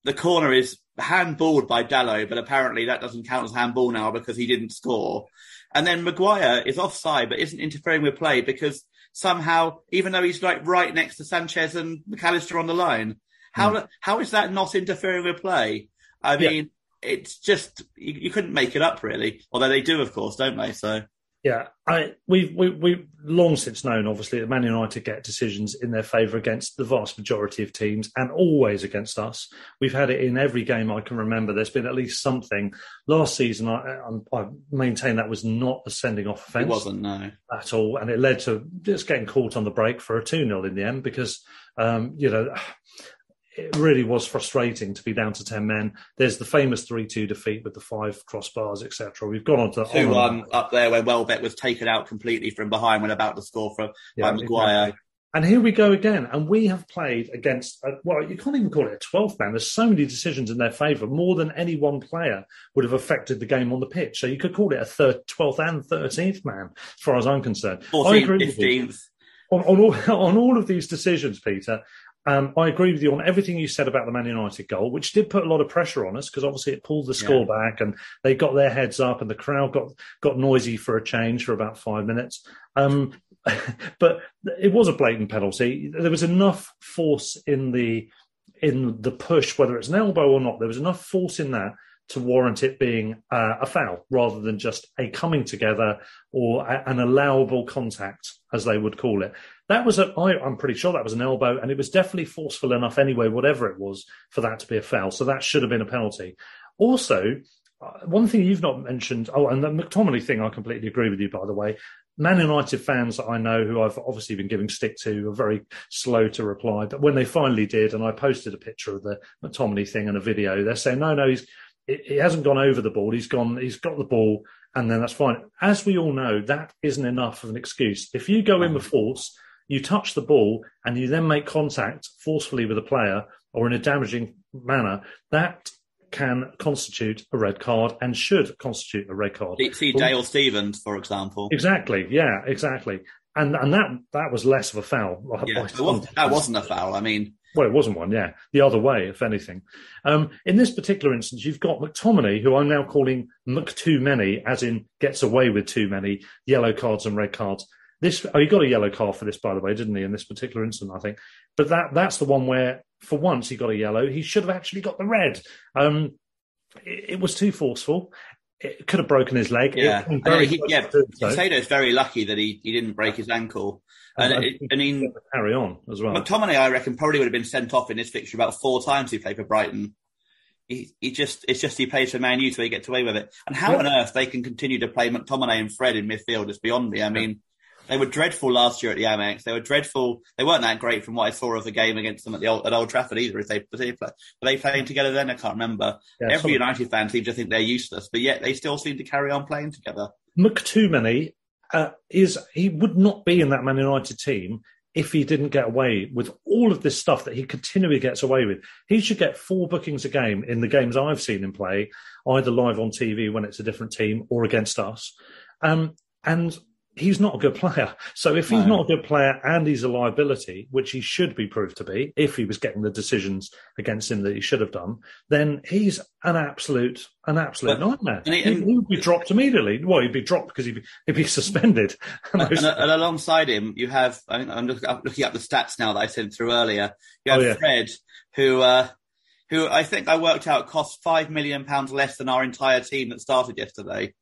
The corner is handballed by Dalot, but apparently that doesn't count as handball now because he didn't score. And then Maguire is offside, but isn't interfering with play because somehow, even though he's like right next to Sanchez and Mac Allister on the line. How mm. how is that not interfering with play? I mean, yeah. It's just you, you, couldn't make it up really. Although they do, of course, don't they? So yeah, I we've we, we've long since known, obviously, that Man United get decisions in their favour against the vast majority of teams, and always against us. We've had it in every game I can remember. There's been at least something. Last season, I, I, I maintain that was not a sending off offence. It wasn't no at all, and it led to just getting caught on the break for a two 0 in the end because um, you know it really was frustrating to be down to 10 men. There's the famous 3 2 defeat with the five crossbars, etc. We've gone on to 2 1 up there where Welbeck was taken out completely from behind when about to score from yeah, by Maguire. Exactly. And here we go again. And we have played against, a, well, you can't even call it a 12th man. There's so many decisions in their favour, more than any one player would have affected the game on the pitch. So you could call it a third, 12th and 13th man, as far as I'm concerned. 14th, 15th. On, on, all, on all of these decisions, Peter, um, I agree with you on everything you said about the Man United goal, which did put a lot of pressure on us because obviously it pulled the score yeah. back and they got their heads up and the crowd got got noisy for a change for about five minutes. Um, but it was a blatant penalty. There was enough force in the in the push, whether it's an elbow or not. There was enough force in that to warrant it being uh, a foul rather than just a coming together or a, an allowable contact, as they would call it. That was a, I, I'm pretty sure that was an elbow, and it was definitely forceful enough anyway, whatever it was, for that to be a foul. So that should have been a penalty. Also, uh, one thing you've not mentioned, oh, and the McTominay thing, I completely agree with you, by the way. Man United fans that I know who I've obviously been giving stick to are very slow to reply. But when they finally did, and I posted a picture of the McTominay thing and a video, they're saying, no, no, he's, he hasn't gone over the ball. He's gone, he's got the ball, and then that's fine. As we all know, that isn't enough of an excuse. If you go in mm. with force you touch the ball and you then make contact forcefully with a player or in a damaging manner, that can constitute a red card and should constitute a red card. See Dale Stephens, for example. Exactly. Yeah, exactly. And and that that was less of a foul. Yeah, was, that wasn't a foul. I mean, well, it wasn't one. Yeah, the other way, if anything. Um, in this particular instance, you've got McTominay, who I'm now calling Mc too many, as in gets away with too many yellow cards and red cards. This oh, he got a yellow card for this, by the way, didn't he? In this particular incident, I think. But that that's the one where, for once, he got a yellow. He should have actually got the red. Um, it, it was too forceful. It could have broken his leg. Yeah, very he, yeah. is very lucky that he, he didn't break his ankle. And, I mean, carry on as well. McTominay, I reckon, probably would have been sent off in this fixture about four times he played for Brighton. he, he just it's just he plays for Man U so he gets away with it. And how Yeah. on earth they can continue to play McTominay and Fred in midfield is beyond me. I mean, they were dreadful last year at the Amex. They were dreadful. They weren't that great from what I saw of the game against them at the old, at Old Trafford either. If they, play, were they playing together then? I can't remember. Yeah, Every some- United fan seems to think they're useless, but yet they still seem to carry on playing together. McTominay uh, is he would not be in that Man United team if he didn't get away with all of this stuff that he continually gets away with. He should get four bookings a game in the games I've seen him play, either live on TV when it's a different team or against us. Um, and he's not a good player. So if he's No. not a good player and he's a liability, which he should be proved to be, if he was getting the decisions against him that he should have done, then he's an absolute an absolute But- nightmare. and he- and- he would be dropped immediately. Well, he'd be dropped because he'd be, he'd be suspended. and, and alongside him, you have I think I'm look, I'm looking up the stats now that I sent through earlier. You have Oh, yeah. Fred, who uh, who I think I worked out cost five million pounds less than our entire team that started yesterday.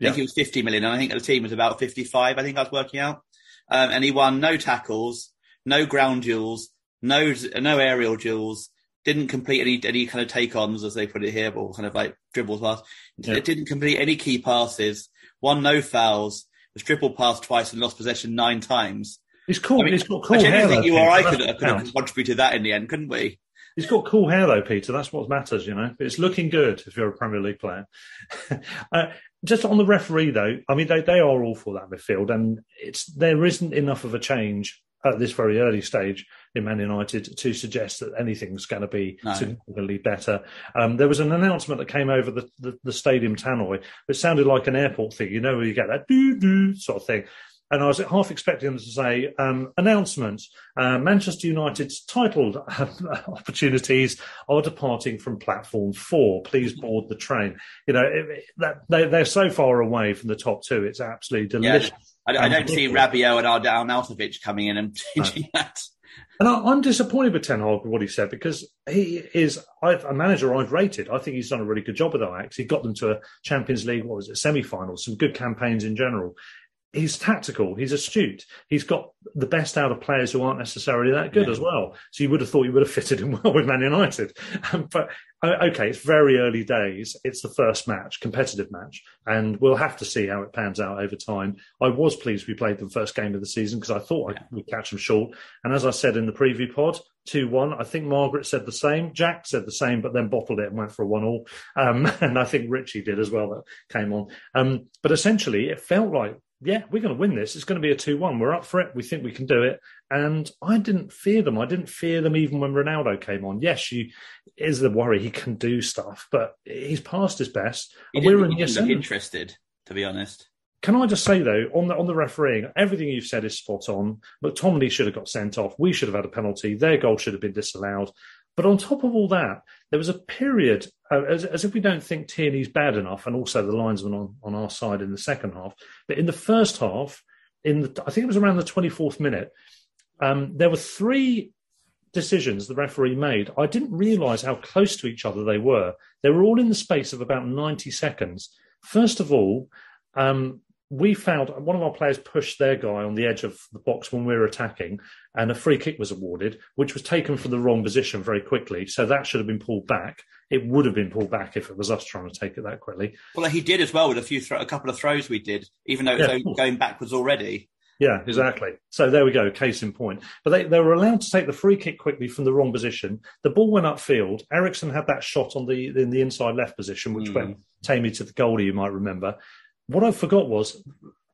I Yeah. think he was 50 million, and I think the team was about 55. I think I was working out, um, and he won no tackles, no ground duels, no no aerial duels. Didn't complete any any kind of take-ons, as they put it here, or kind of like dribbles pass. Yeah. It didn't complete any key passes. Won no fouls. Was triple passed twice and lost possession nine times. He's cool. I mean, he's got cool I hair. though, think you or I could, could have contributed that in the end, couldn't we? He's got cool hair though, Peter. That's what matters, you know. It's looking good if you're a Premier League player. uh, just on the referee though, I mean they, they are awful that midfield, and it's there isn't enough of a change at this very early stage in Man United to suggest that anything's going to be No. significantly better. Um, there was an announcement that came over the, the, the stadium tannoy. It sounded like an airport thing, you know, where you get that doo doo sort of thing. And I was half expecting them to say, um, announcement, uh, Manchester United's titled opportunities are departing from platform four. Please board the train. You know, it, that, they, they're so far away from the top two. It's absolutely Yeah, delicious. I, I don't see. Rabiot and Ard- Arnautovic coming in and changing that. And I, I'm disappointed with Ten Hag with what he said because he is I've, a manager I've rated. I think he's done a really good job with Ajax. He got them to a Champions League, what was it, semi-finals, some good campaigns in general. He's tactical. He's astute. He's got the best out of players who aren't necessarily that good Yeah. as well. So you would have thought he would have fitted in well with Man United. Um, but uh, okay, it's very early days. It's the first match, competitive match, and we'll have to see how it pans out over time. I was pleased we played the first game of the season because I thought I would catch them short. And as I said in the preview pod, 2 1, I think Margaret said the same. Jack said the same, but then bottled it and went for a 1 all. Um, and I think Richie did as well, that came on. Um, but essentially, it felt like, yeah, we're going to win this. It's going to be a 2 1. We're up for it. We think we can do it. And I didn't fear them. I didn't fear them even when Ronaldo came on. Yes, you is the worry he can do stuff, but he's past his best. And we're in he look interested, to be honest. Can I just say though, on the on the refereeing, everything you've said is spot on. McTominay should have got sent off. We should have had a penalty. Their goal should have been disallowed. But on top of all that, there was a period, uh, as, as if we don't think Tierney's bad enough, and also the linesman on, on our side in the second half. But in the first half, in the, I think it was around the 24th minute, um, there were three decisions the referee made. I didn't realise how close to each other they were. They were all in the space of about 90 seconds. First of all, um, we found one of our players pushed their guy on the edge of the box when we were attacking, and a free kick was awarded, which was taken from the wrong position very quickly. So that should have been pulled back. It would have been pulled back if it was us trying to take it that quickly. Well, he did as well with a few, a couple of throws we did, even though it was Yeah, of going backwards already. Yeah, exactly. So there we go, case in point. But they, they were allowed to take the free kick quickly from the wrong position. The ball went upfield. Eriksen had that shot on the in the inside left position, which Mm. went tamely to the goalie, you might remember. What I forgot was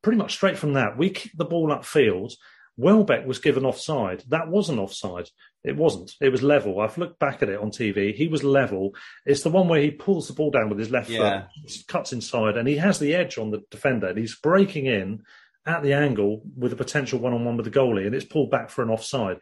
pretty much straight from that, we kicked the ball upfield. Welbeck was given offside. That wasn't offside. It wasn't. It was level. I've looked back at it on TV. He was level. It's the one where he pulls the ball down with his left Yeah. foot, cuts inside, and he has the edge on the defender. And he's breaking in at the angle with a potential one-on-one with the goalie, and it's pulled back for an offside.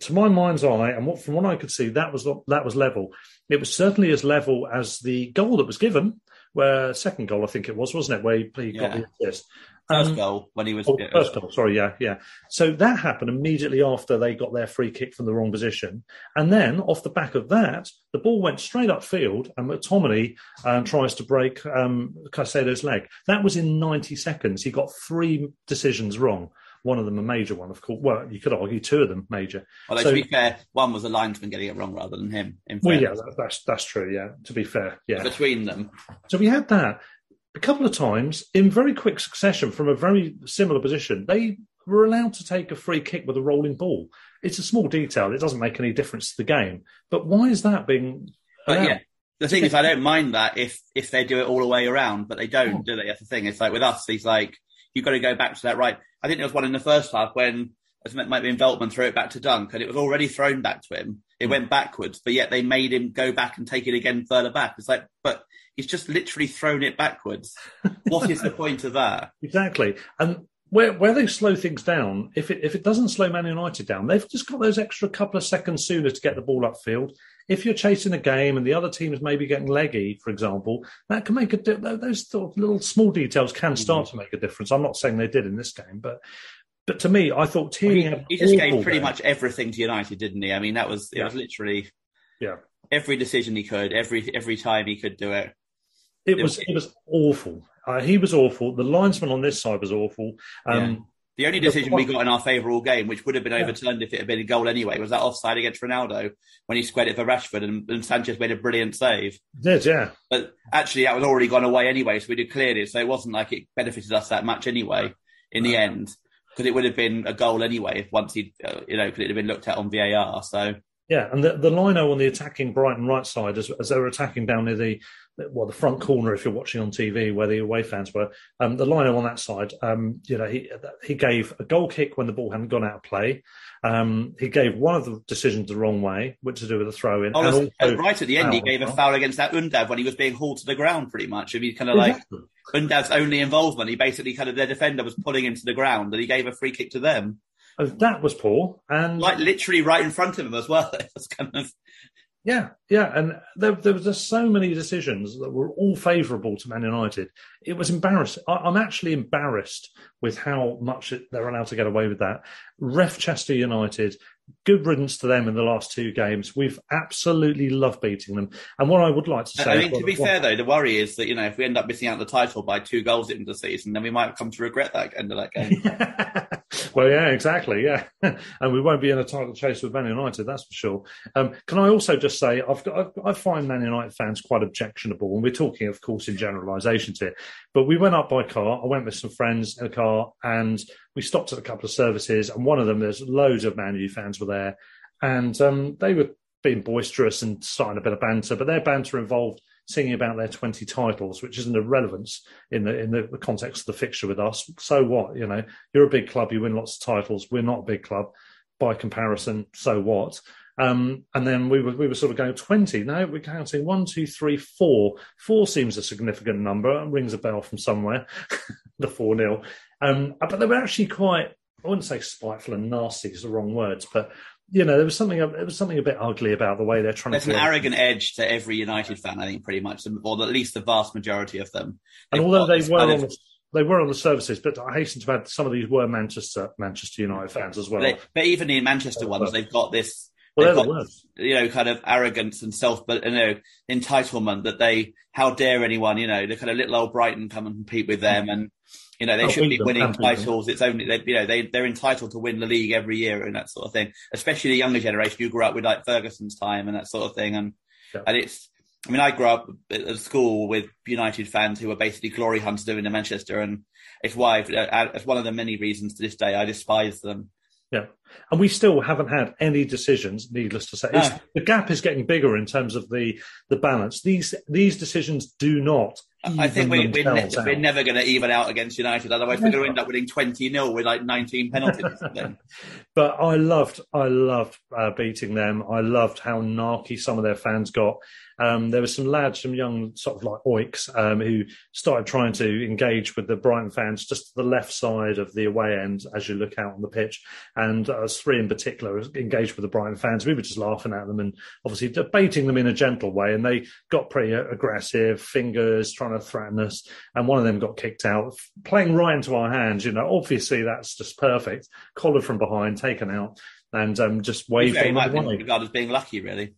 To my mind's eye, and what, from what I could see, that was that was level. It was certainly as level as the goal that was given, where second goal I think it was, wasn't it, where he, he got Yeah. the assist. First Um, goal when he was. Oh, first goal, sorry, yeah, yeah. So that happened immediately after they got their free kick from the wrong position. And then off the back of that, the ball went straight upfield and McTominay um, tries to break um, Caicedo's leg. That was in 90 seconds. He got three decisions wrong. One of them a major one, of course. Well, you could argue two of them major. Although So- to be fair, one was a linesman getting it wrong rather than him. In well, yeah, that- that's that's true. Yeah, to be fair, yeah. between them. So we had that a couple of times in very quick succession from a very similar position. They were allowed to take a free kick with a rolling ball. It's a small detail. It doesn't make any difference to the game. But why is that being? But yeah, the thing is, I don't mind that if if they do it all the way around, but they don't, oh. do they? That's the thing. It's like with us, he's like, you've got to go back to that right. I think there was one in the first half when it might be in Veltman threw it back to Dunk, and it was already thrown back to him. It hmm. went backwards, but yet they made him go back and take it again further back. It's like, but he's just literally thrown it backwards. what is the point of that? Exactly. And where where they slow things down, if it if it doesn't slow Man United down, they've just got those extra couple of seconds sooner to get the ball upfield. If you're chasing a game and the other team is maybe getting leggy, for example, that can make a di- those sort of little small details can start to make a difference. I'm not saying they did in this game, but but to me, I thought Tierney had He just gave pretty game. much everything to United, didn't he? I mean, that was it Yeah. was literally yeah. every decision he could, every every time he could do it. It was it was awful. Uh, he was awful. The linesman on this side was awful. Um, The only decision we got in our favour all game, which would have been overturned if it had been a goal anyway, was that offside against Ronaldo when he squared it for Rashford and, and Sanchez made a brilliant save. Did yeah. But actually, that was already gone away anyway, so we'd declared it. So it wasn't like it benefited us that much anyway in the end, because it would have been a goal anyway if once he, uh, you know, because it had been looked at on VAR. So Yeah, and the, the lino on the attacking Brighton right side, as, as they were attacking down near the well the front corner, if you're watching on TV where the away fans were, um, the lino on that side, um, you know, he he gave a goal kick when the ball hadn't gone out of play. Um, he gave one of the decisions the wrong way, which to do with the throw in. Oh, and that's- also and right at the end, he gave a foul against that Undav when he was being hauled to the ground, pretty much. I mean, kind of like Exactly. Undav's only involvement. He basically kind of their defender was pulling him to the ground, and he gave a free kick to them, Uh, That was poor, and like literally right in front of him as well. It was kind of Yeah, yeah, and there, there was just so many decisions that were all favourable to Man United. It was embarrassing. I, I'm actually embarrassed with how much it, they're allowed to get away with that. Ref Chester United, good riddance to them in the last two games. We've absolutely loved beating them. And what I would like to say, I mean, to be fair though, the worry is that you know if we end up missing out the title by two goals into the season, then we might come to regret that end of that game. well, yeah, exactly, yeah, and we won't be in a title chase with Man United, that's for sure. Um, can I also just say I've got I find Man United fans quite objectionable, and we're talking, of course, in generalisations here. But we went up by car. I went with some friends in a car, and we stopped at a couple of services, and one of them, there's loads of Man U fans were there, and um, they were being boisterous and starting a bit of banter, but their banter involved singing about their 20 titles, which isn't irrelevance in the in the, context of the fixture with us. So what? You know, you're a big club, you win lots of titles. We're not a big club by comparison. So what? Um, and then we were we were sort of going 20. No, we're counting one, two, three, four. Four seems a significant number. It rings a bell from somewhere. the four nil. Um, but they were actually quite. I wouldn't say spiteful and nasty is the wrong words, but you know, there was something. There was something a bit ugly about the way they're trying There's to. an arrogant edge to every United fan, I think, pretty much, or at least the vast majority of them. And although they were kind on of- the, they were on the services, but I hasten to add some of these were Manchester Manchester United fans as well. They- but even the Manchester ones, they've got this. Well, they've got, you know, kind of arrogance and self, but you know, entitlement that they, how dare anyone, you know, the kind of little old Brighton come and compete with them, and you know, they Oh, should beat be winning titles. It's only, they, you know, they they're entitled to win the league every year and that sort of thing. Especially the younger generation who grew up with like Ferguson's time and that sort of thing, and and it's. I mean, I grew up at school with United fans who were basically glory hunters doing in Manchester, and it's why, uh, it's one of the many reasons to this day I despise them. Yeah, and we still haven't had any decisions. Needless to say, It's- No. the gap is getting bigger in terms of the the balance. These these decisions do not. I think we we're ne- we're never going to even out against United. Otherwise, we're going to end up winning 20 0 with like 19 penalties. But I loved, I loved uh, beating them. I loved how narky some of their fans got. Um, there were some lads, some young sort of like oiks, um, who started trying to engage with the Brighton fans just to the left side of the away end as you look out on the pitch. And uh, three in particular engaged with the Brighton fans. We were just laughing at them and obviously debating them in a gentle way. And they got pretty aggressive, fingers trying to threaten us. And one of them got kicked out, playing right into our hands. You know, obviously that's just perfect. Collared from behind, taken out, and um, just waved Very on might be regarded as being lucky, really.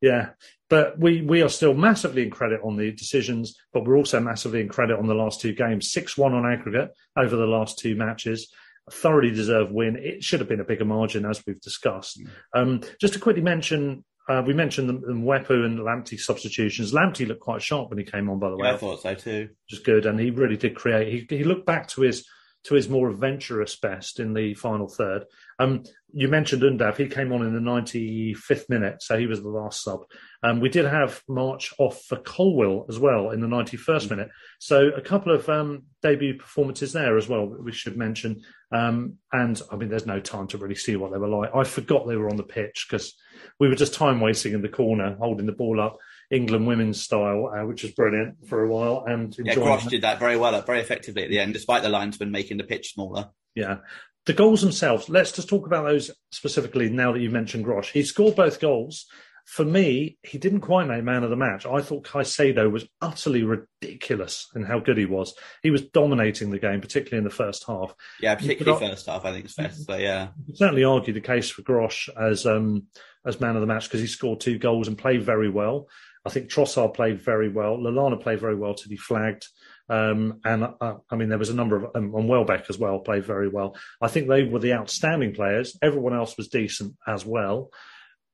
Yeah, but we we are still massively in credit on the decisions, but we're also massively in credit on the last two games. Six one on aggregate over the last two matches. A thoroughly deserved win. It should have been a bigger margin, as we've discussed. Um, just to quickly mention, uh, we mentioned the, the Mwepu and Lamptey substitutions. Lamptey looked quite sharp when he came on, by the way. Yeah, I thought so too. Is good, and he really did create. He, he looked back to his to his more adventurous best in the final third. Um, you mentioned Undav; he came on in the 95th minute, so he was the last sub. Um, we did have March off for Colwill as well in the 91st mm-hmm. minute, so a couple of um, debut performances there as well. We should mention, um, and I mean, there's no time to really see what they were like. I forgot they were on the pitch because we were just time wasting in the corner, holding the ball up. England women's style, uh, which was brilliant for a while. And yeah, Gross did that very well, very effectively at the end, despite the linesman making the pitch smaller. Yeah. The goals themselves, let's just talk about those specifically now that you mentioned Gross. He scored both goals. For me, he didn't quite make man of the match. I thought Caicedo was utterly ridiculous in how good he was. He was dominating the game, particularly in the first half. Yeah, particularly first half, I think it's fair to say, yeah. certainly argue the case for Gross as um, as man of the match because he scored two goals and played very well. I think Trossard played very well. Lallana played very well to be flagged. Um, and uh, I mean, there was a number of, um, and Welbeck as well played very well. I think they were the outstanding players. Everyone else was decent as well.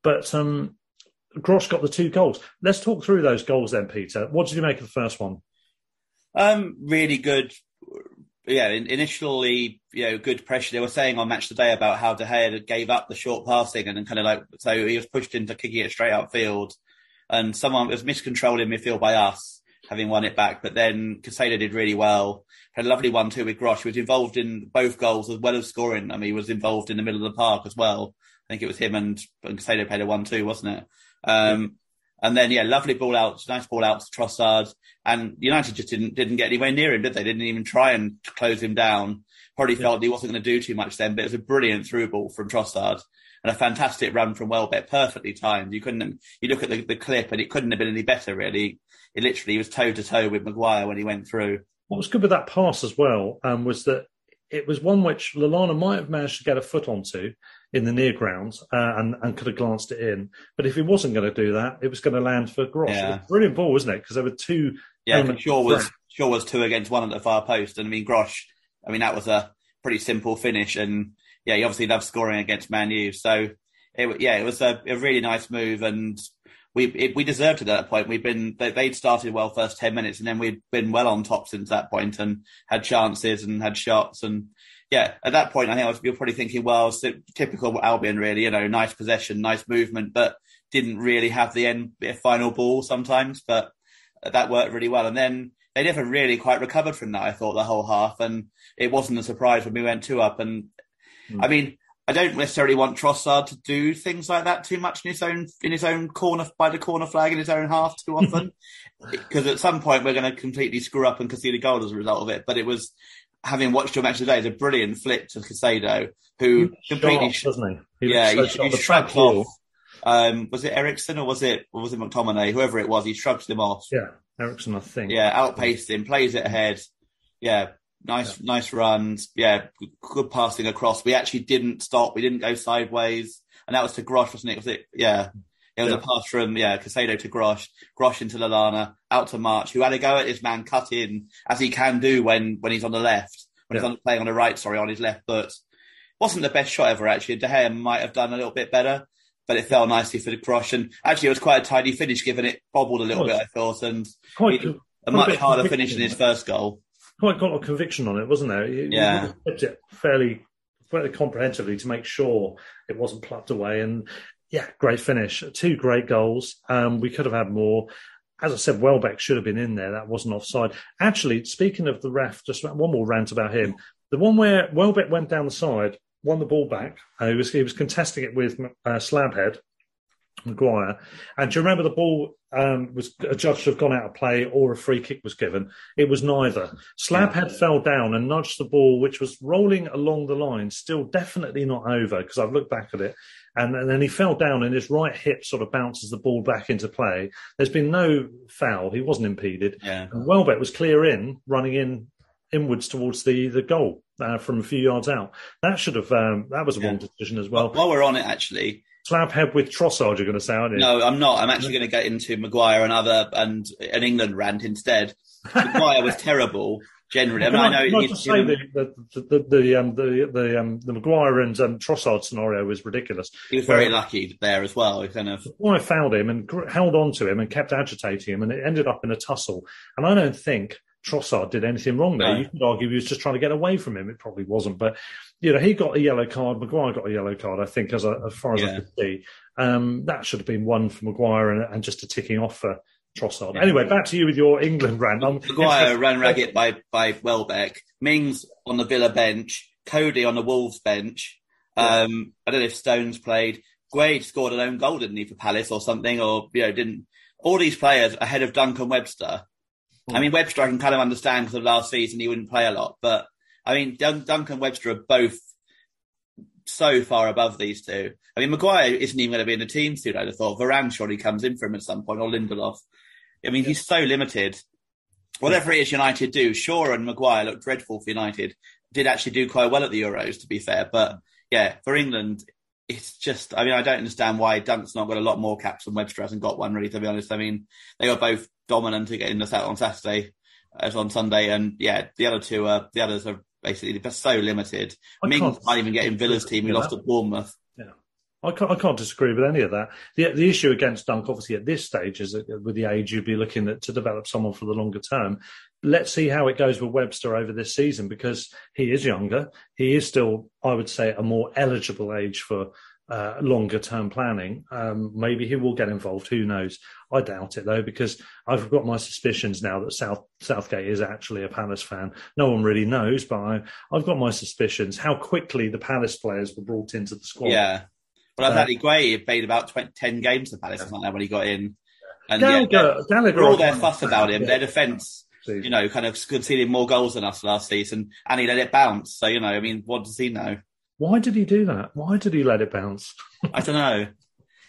But um, Gross got the two goals. Let's talk through those goals then, Peter. What did you make of the first one? Um, really good. Yeah, initially, you know, good pressure. They were saying on Match Today about how De Gea gave up the short passing and then kind of like, so he was pushed into kicking it straight upfield and someone was miscontrolled in midfield by us, having won it back. But then Caicedo did really well. Had a lovely one too with Gross. He was involved in both goals as well as scoring. I mean, he was involved in the middle of the park as well. I think it was him and, and Caicedo played a one two, wasn't it? Um, and then yeah, lovely ball out, nice ball out to Trossard. And United just didn't didn't get anywhere near him, did they? Didn't even try and close him down. Probably yeah. felt he wasn't going to do too much then, but it was a brilliant through ball from Trossard and a fantastic run from Welbeck, perfectly timed. You couldn't, you look at the, the clip and it couldn't have been any better, really. It literally was toe to toe with Maguire when he went through. What was good with that pass as well um, was that it was one which Lallana might have managed to get a foot onto in the near grounds uh, and, and could have glanced it in. But if he wasn't going to do that, it was going to land for Gross. Yeah. brilliant ball, wasn't it? Because there were two. Yeah, Shaw was Shaw was two against one at the far post, and I mean Gross. I mean that was a pretty simple finish, and yeah, he obviously loves scoring against Man U. So it, yeah, it was a, a, really nice move, and we it, we deserved it at that point. We've been they, would started well first ten minutes, and then we'd been well on top since that point, and had chances and had shots, and yeah, at that point, I think I was, you're probably thinking, well, it's typical Albion, really, you know, nice possession, nice movement, but didn't really have the end final ball sometimes, but that worked really well. And then they never really quite recovered from that. I thought the whole half, and it wasn't a surprise when we went two up. And mm. I mean, I don't necessarily want Trossard to do things like that too much in his own in his own corner by the corner flag in his own half too often, because at some point we're going to completely screw up and concede a goal as a result of it. But it was having watched your match today, it's a brilliant flip to Caicedo, who completely shot, doesn't he? he yeah, he, he shrugged off. Um, was it Eriksen or was it or was it McTominay? Whoever it was, he shrugged him off. Yeah, Eriksen, I think. Yeah, outpaced him, plays it ahead. Yeah, Nice, yeah. nice runs. Yeah, good passing across. We actually didn't stop. We didn't go sideways, and that was to Gross, wasn't it? Was it? Yeah, it was yeah. a pass from yeah Caicedo to Gross, Gross into Lallana, out to March, who had a go at his man, cut in as he can do when when he's on the left, when yeah. he's on playing on the right. Sorry, on his left foot. Wasn't the best shot ever actually. De Gea might have done a little bit better, but it fell nicely for the Gross, and actually it was quite a tidy finish, given it bobbled a little bit. I thought, and quite, a much harder finish than his first goal quite got a conviction on it, wasn't there? yeah, kept it fairly, fairly comprehensively to make sure it wasn't plucked away. And yeah, great finish, two great goals. Um, we could have had more. As I said, Welbeck should have been in there. That wasn't offside. Actually, speaking of the ref, just one more rant about him. The one where Welbeck went down the side, won the ball back. Uh, he was he was contesting it with uh, Slabhead, Maguire. And do you remember the ball um, was judged to have gone out of play or a free kick was given? It was neither. Slabhead yeah. fell down and nudged the ball, which was rolling along the line, still definitely not over because I've looked back at it. And, and, then he fell down and his right hip sort of bounces the ball back into play. There's been no foul. He wasn't impeded. Yeah. And Welbeck was clear in, running in inwards towards the, the goal uh, from a few yards out. That should have, um, that was a yeah. wrong decision as well. While we're on it, actually, Slabhead with Trossard, you're going to say, aren't you? No, I'm not. I'm actually going to get into Maguire and other and an England rant instead. Maguire was terrible. Generally, I mean, Can I know can I just say the the the, the, um, the the um, the Maguire and um, Trossard scenario was ridiculous. he was very Where lucky there as well. He kind of Maguire fouled him and gr- held on to him and kept agitating him, and it ended up in a tussle. And I don't think Trossard did anything wrong there. No. You could argue he was just trying to get away from him. It probably wasn't, but you know he got a yellow card. Maguire got a yellow card. I think as, a, as far as I Yeah. could see, um, that should have been one for Maguire and, and just a ticking off for Trossard. Anyway, back to you with your England rant. I'm Maguire ran ragged by by Welbeck. Mings on the Villa bench. Coady on the Wolves bench. Um, I don't know if Stones played. Guade scored an own goal, didn't he, for Palace or something? Or you know, didn't all these players ahead of Duncan Webster? I mean, hmm. Webster I can kind of understand because of last season he wouldn't play a lot, but I mean, Dun- Duncan Webster are both so far above these two. I mean, Maguire isn't even going to be in the team soon. I'd have thought Varane surely comes in for him at some point, or Lindelof. I mean, he's so limited. Whatever it is United do, Shaw and Maguire look dreadful for United. Did actually do quite well at the Euros, to be fair. But yeah, for England, it's just, I mean, I don't understand why Dunk's not got a lot more caps than Webster hasn't got one, really, to be honest. I mean, they were both dominant to get in the set on Saturday as on Sunday. And yeah, the other two are, the others are basically they're so limited. I Mings can't- even get in Villa's team. He Yeah. lost at Bournemouth. I can't, I can't disagree with any of that. The the issue against Dunk, obviously, at this stage, is that with the age, you'd be looking at, to develop someone for the longer term. Let's see how it goes with Webster over this season because he is younger. He is still, I would say, a more eligible age for uh, longer term planning. Um, maybe he will get involved. Who knows? I doubt it though because I've got my suspicions now that South Southgate is actually a Palace fan. No one really knows, but I, I've got my suspicions. How quickly the Palace players were brought into the squad. Yeah. Well, I've Uh, Apparently, Gray played about 20, 10 games for Palace or something like when he got in. And Gallagher- yeah, Gallagher- all their fuss about him, Yeah. their defence, you know, kind of conceded more goals than us last season, and he let it bounce. So, you know, I mean, what does he know? Why did he do that? Why did he let it bounce? I don't know.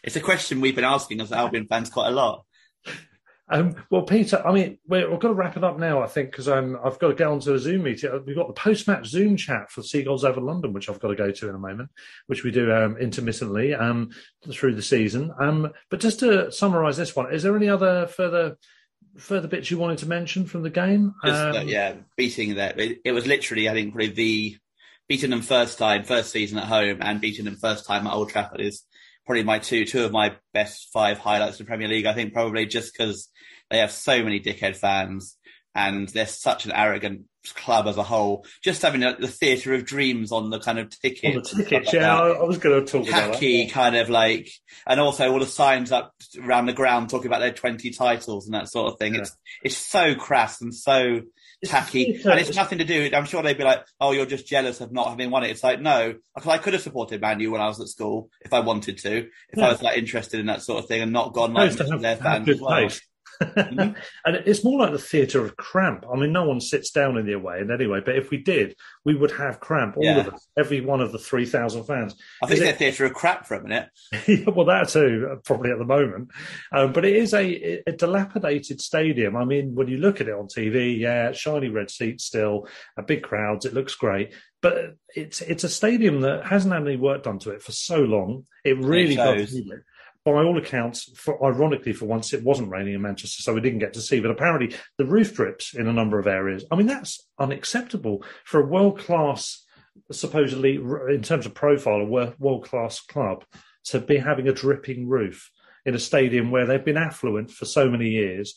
It's a question we've been asking as Albion fans quite a lot. Um, well, Peter, I mean, we're, we've got to wrap it up now, I think, because um, I've got to get onto a Zoom meeting. Uh, We've got the post-match Zoom chat for Seagulls over London, which I've got to go to in a moment, which we do um, intermittently um, through the season. Um, but just to summarise this one, is there any other further further bits you wanted to mention from the game? Just, Um, uh, yeah, beating that. It, it was literally, I think, probably the beating them first time, first season at home, and beating them first time at Old Trafford is probably my two two of my best five highlights in the Premier League. I think probably just because they have so many dickhead fans and they're such an arrogant club as a whole. Just having a, the theatre of dreams on the kind of ticket, on the tickets, like yeah, I. I was going to talk about that. Kind of like, and also all the signs up around the ground talking about their 20 titles and that sort of thing. It's, it's so crass and so tacky. And it's nothing to do, I'm sure they'd be like, oh, you're just jealous of not having won it. It's like, no, because I could have supported Man U when I was at school if I wanted to, if Yeah. I was like interested in that sort of thing and not gone like Supposed to most of have- their fans as well. Taste. and it's more like the theatre of cramp. I mean, no one sits down in the away end anyway, but if we did, we would have cramp, all Yeah. of us, every one of the 3,000 fans. I think they're theatre of crap for a minute. Yeah, well, that too, uh, probably at the moment. Um, but it is a, a dilapidated stadium. I mean, when you look at it on TV, yeah, shiny red seats still, a big crowds, it looks great. But it's it's a stadium that hasn't had any work done to it for so long. It really does. By all accounts, for, ironically, for once, it wasn't raining in Manchester, so we didn't get to see. But apparently, the roof drips in a number of areas. I mean, that's unacceptable for a world class, supposedly in terms of profile, a world class club to be having a dripping roof in a stadium where they've been affluent for so many years.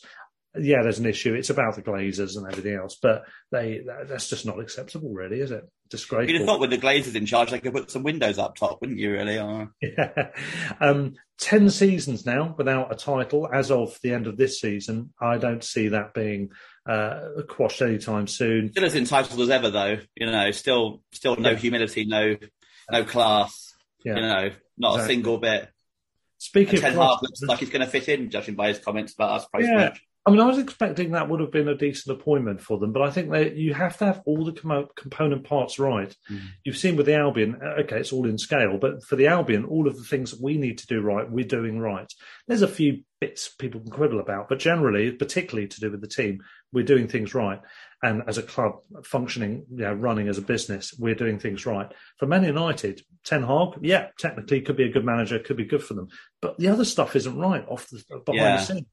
Yeah, there's an issue. It's about the Glazers and everything else, but they that's just not acceptable, really, is it? You'd have thought with the Glazers in charge, they could put some windows up top, wouldn't you, really? Or- Yeah. Um, 10 seasons now without a title as of the end of this season. I don't see that being uh, quashed anytime soon. Still as entitled as ever, though. You know, still, still no Yeah. humility, no, no class. Yeah. You know, not Exactly. a single bit. Speaking And Ten of class- Hag looks like he's going to fit in, judging by his comments about us Yeah. match. I mean, I was expecting that would have been a decent appointment for them, but I think that you have to have all the com- component parts right. You've seen with the Albion, uh, okay, it's all in scale, but for the Albion, all of the things that we need to do right, we're doing right. There's a few bits people can quibble about, but generally, particularly to do with the team, we're doing things right. And as a club functioning, you know, running as a business, we're doing things right. For Man United, Ten Hag, yeah, technically could be a good manager, could be good for them, but the other stuff isn't right off the behind Yeah. the scenes.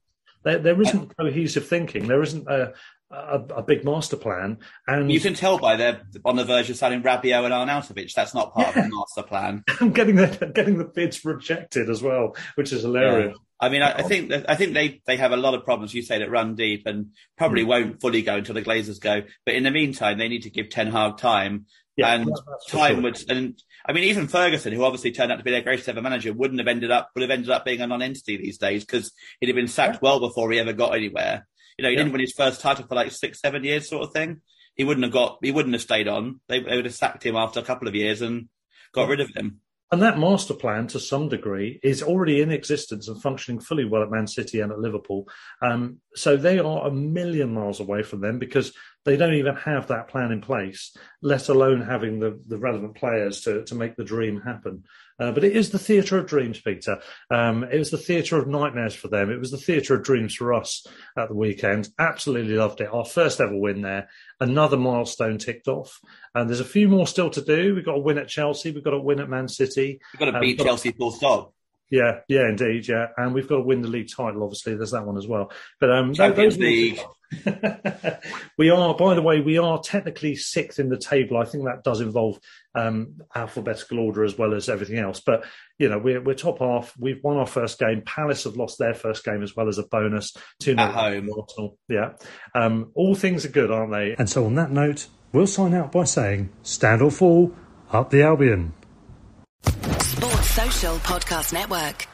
There, there isn't cohesive thinking. There isn't a, a, a big master plan. And You can tell by they're on the verge of signing Rabiot and Arnautovic. That's not part of the master plan. I'm getting the getting the bids rejected as well, which is hilarious. I mean, I, I think that, I think they, they have a lot of problems. You say that run deep and probably Mm. won't fully go until the Glazers go. But in the meantime, they need to give Ten Hag time. Yeah, and that- that's for time sure. would, and I mean, even Ferguson, who obviously turned out to be their greatest ever manager, wouldn't have ended up would have ended up being a non-entity these days because he'd have been sacked well before he ever got anywhere. You know, he Yeah. didn't win his first title for like six, seven years, sort of thing. He wouldn't have got, he wouldn't have stayed on. They, they would have sacked him after a couple of years and got rid of him. And that master plan, to some degree, is already in existence and functioning fully well at Man City and at Liverpool. Um, so they are a million miles away from them because they don't even have that plan in place, let alone having the, the relevant players to, to make the dream happen. Uh, but it is the theatre of dreams, Peter. Um, it was the theatre of nightmares for them. It was the theatre of dreams for us at the weekend. Absolutely loved it. Our first ever win there. Another milestone ticked off. And there's a few more still to do. We've got to win at Chelsea. We've got to win at Man City. We've got to Um, beat got- Chelsea full stop. Yeah, yeah, indeed, yeah, and we've got to win the league title. Obviously, there's that one as well. But um, Champions those- League. we are, by the way, we are technically sixth in the table. I think that does involve um, alphabetical order as well as everything else. But you know, we're we're top half. We've won our first game. Palace have lost their first game as well as a bonus. Two At home. Arsenal. Yeah, um, all things are good, aren't they? And so, on that note, we'll sign out by saying, "Stand or fall, up the Albion." Sports Social Podcast Network.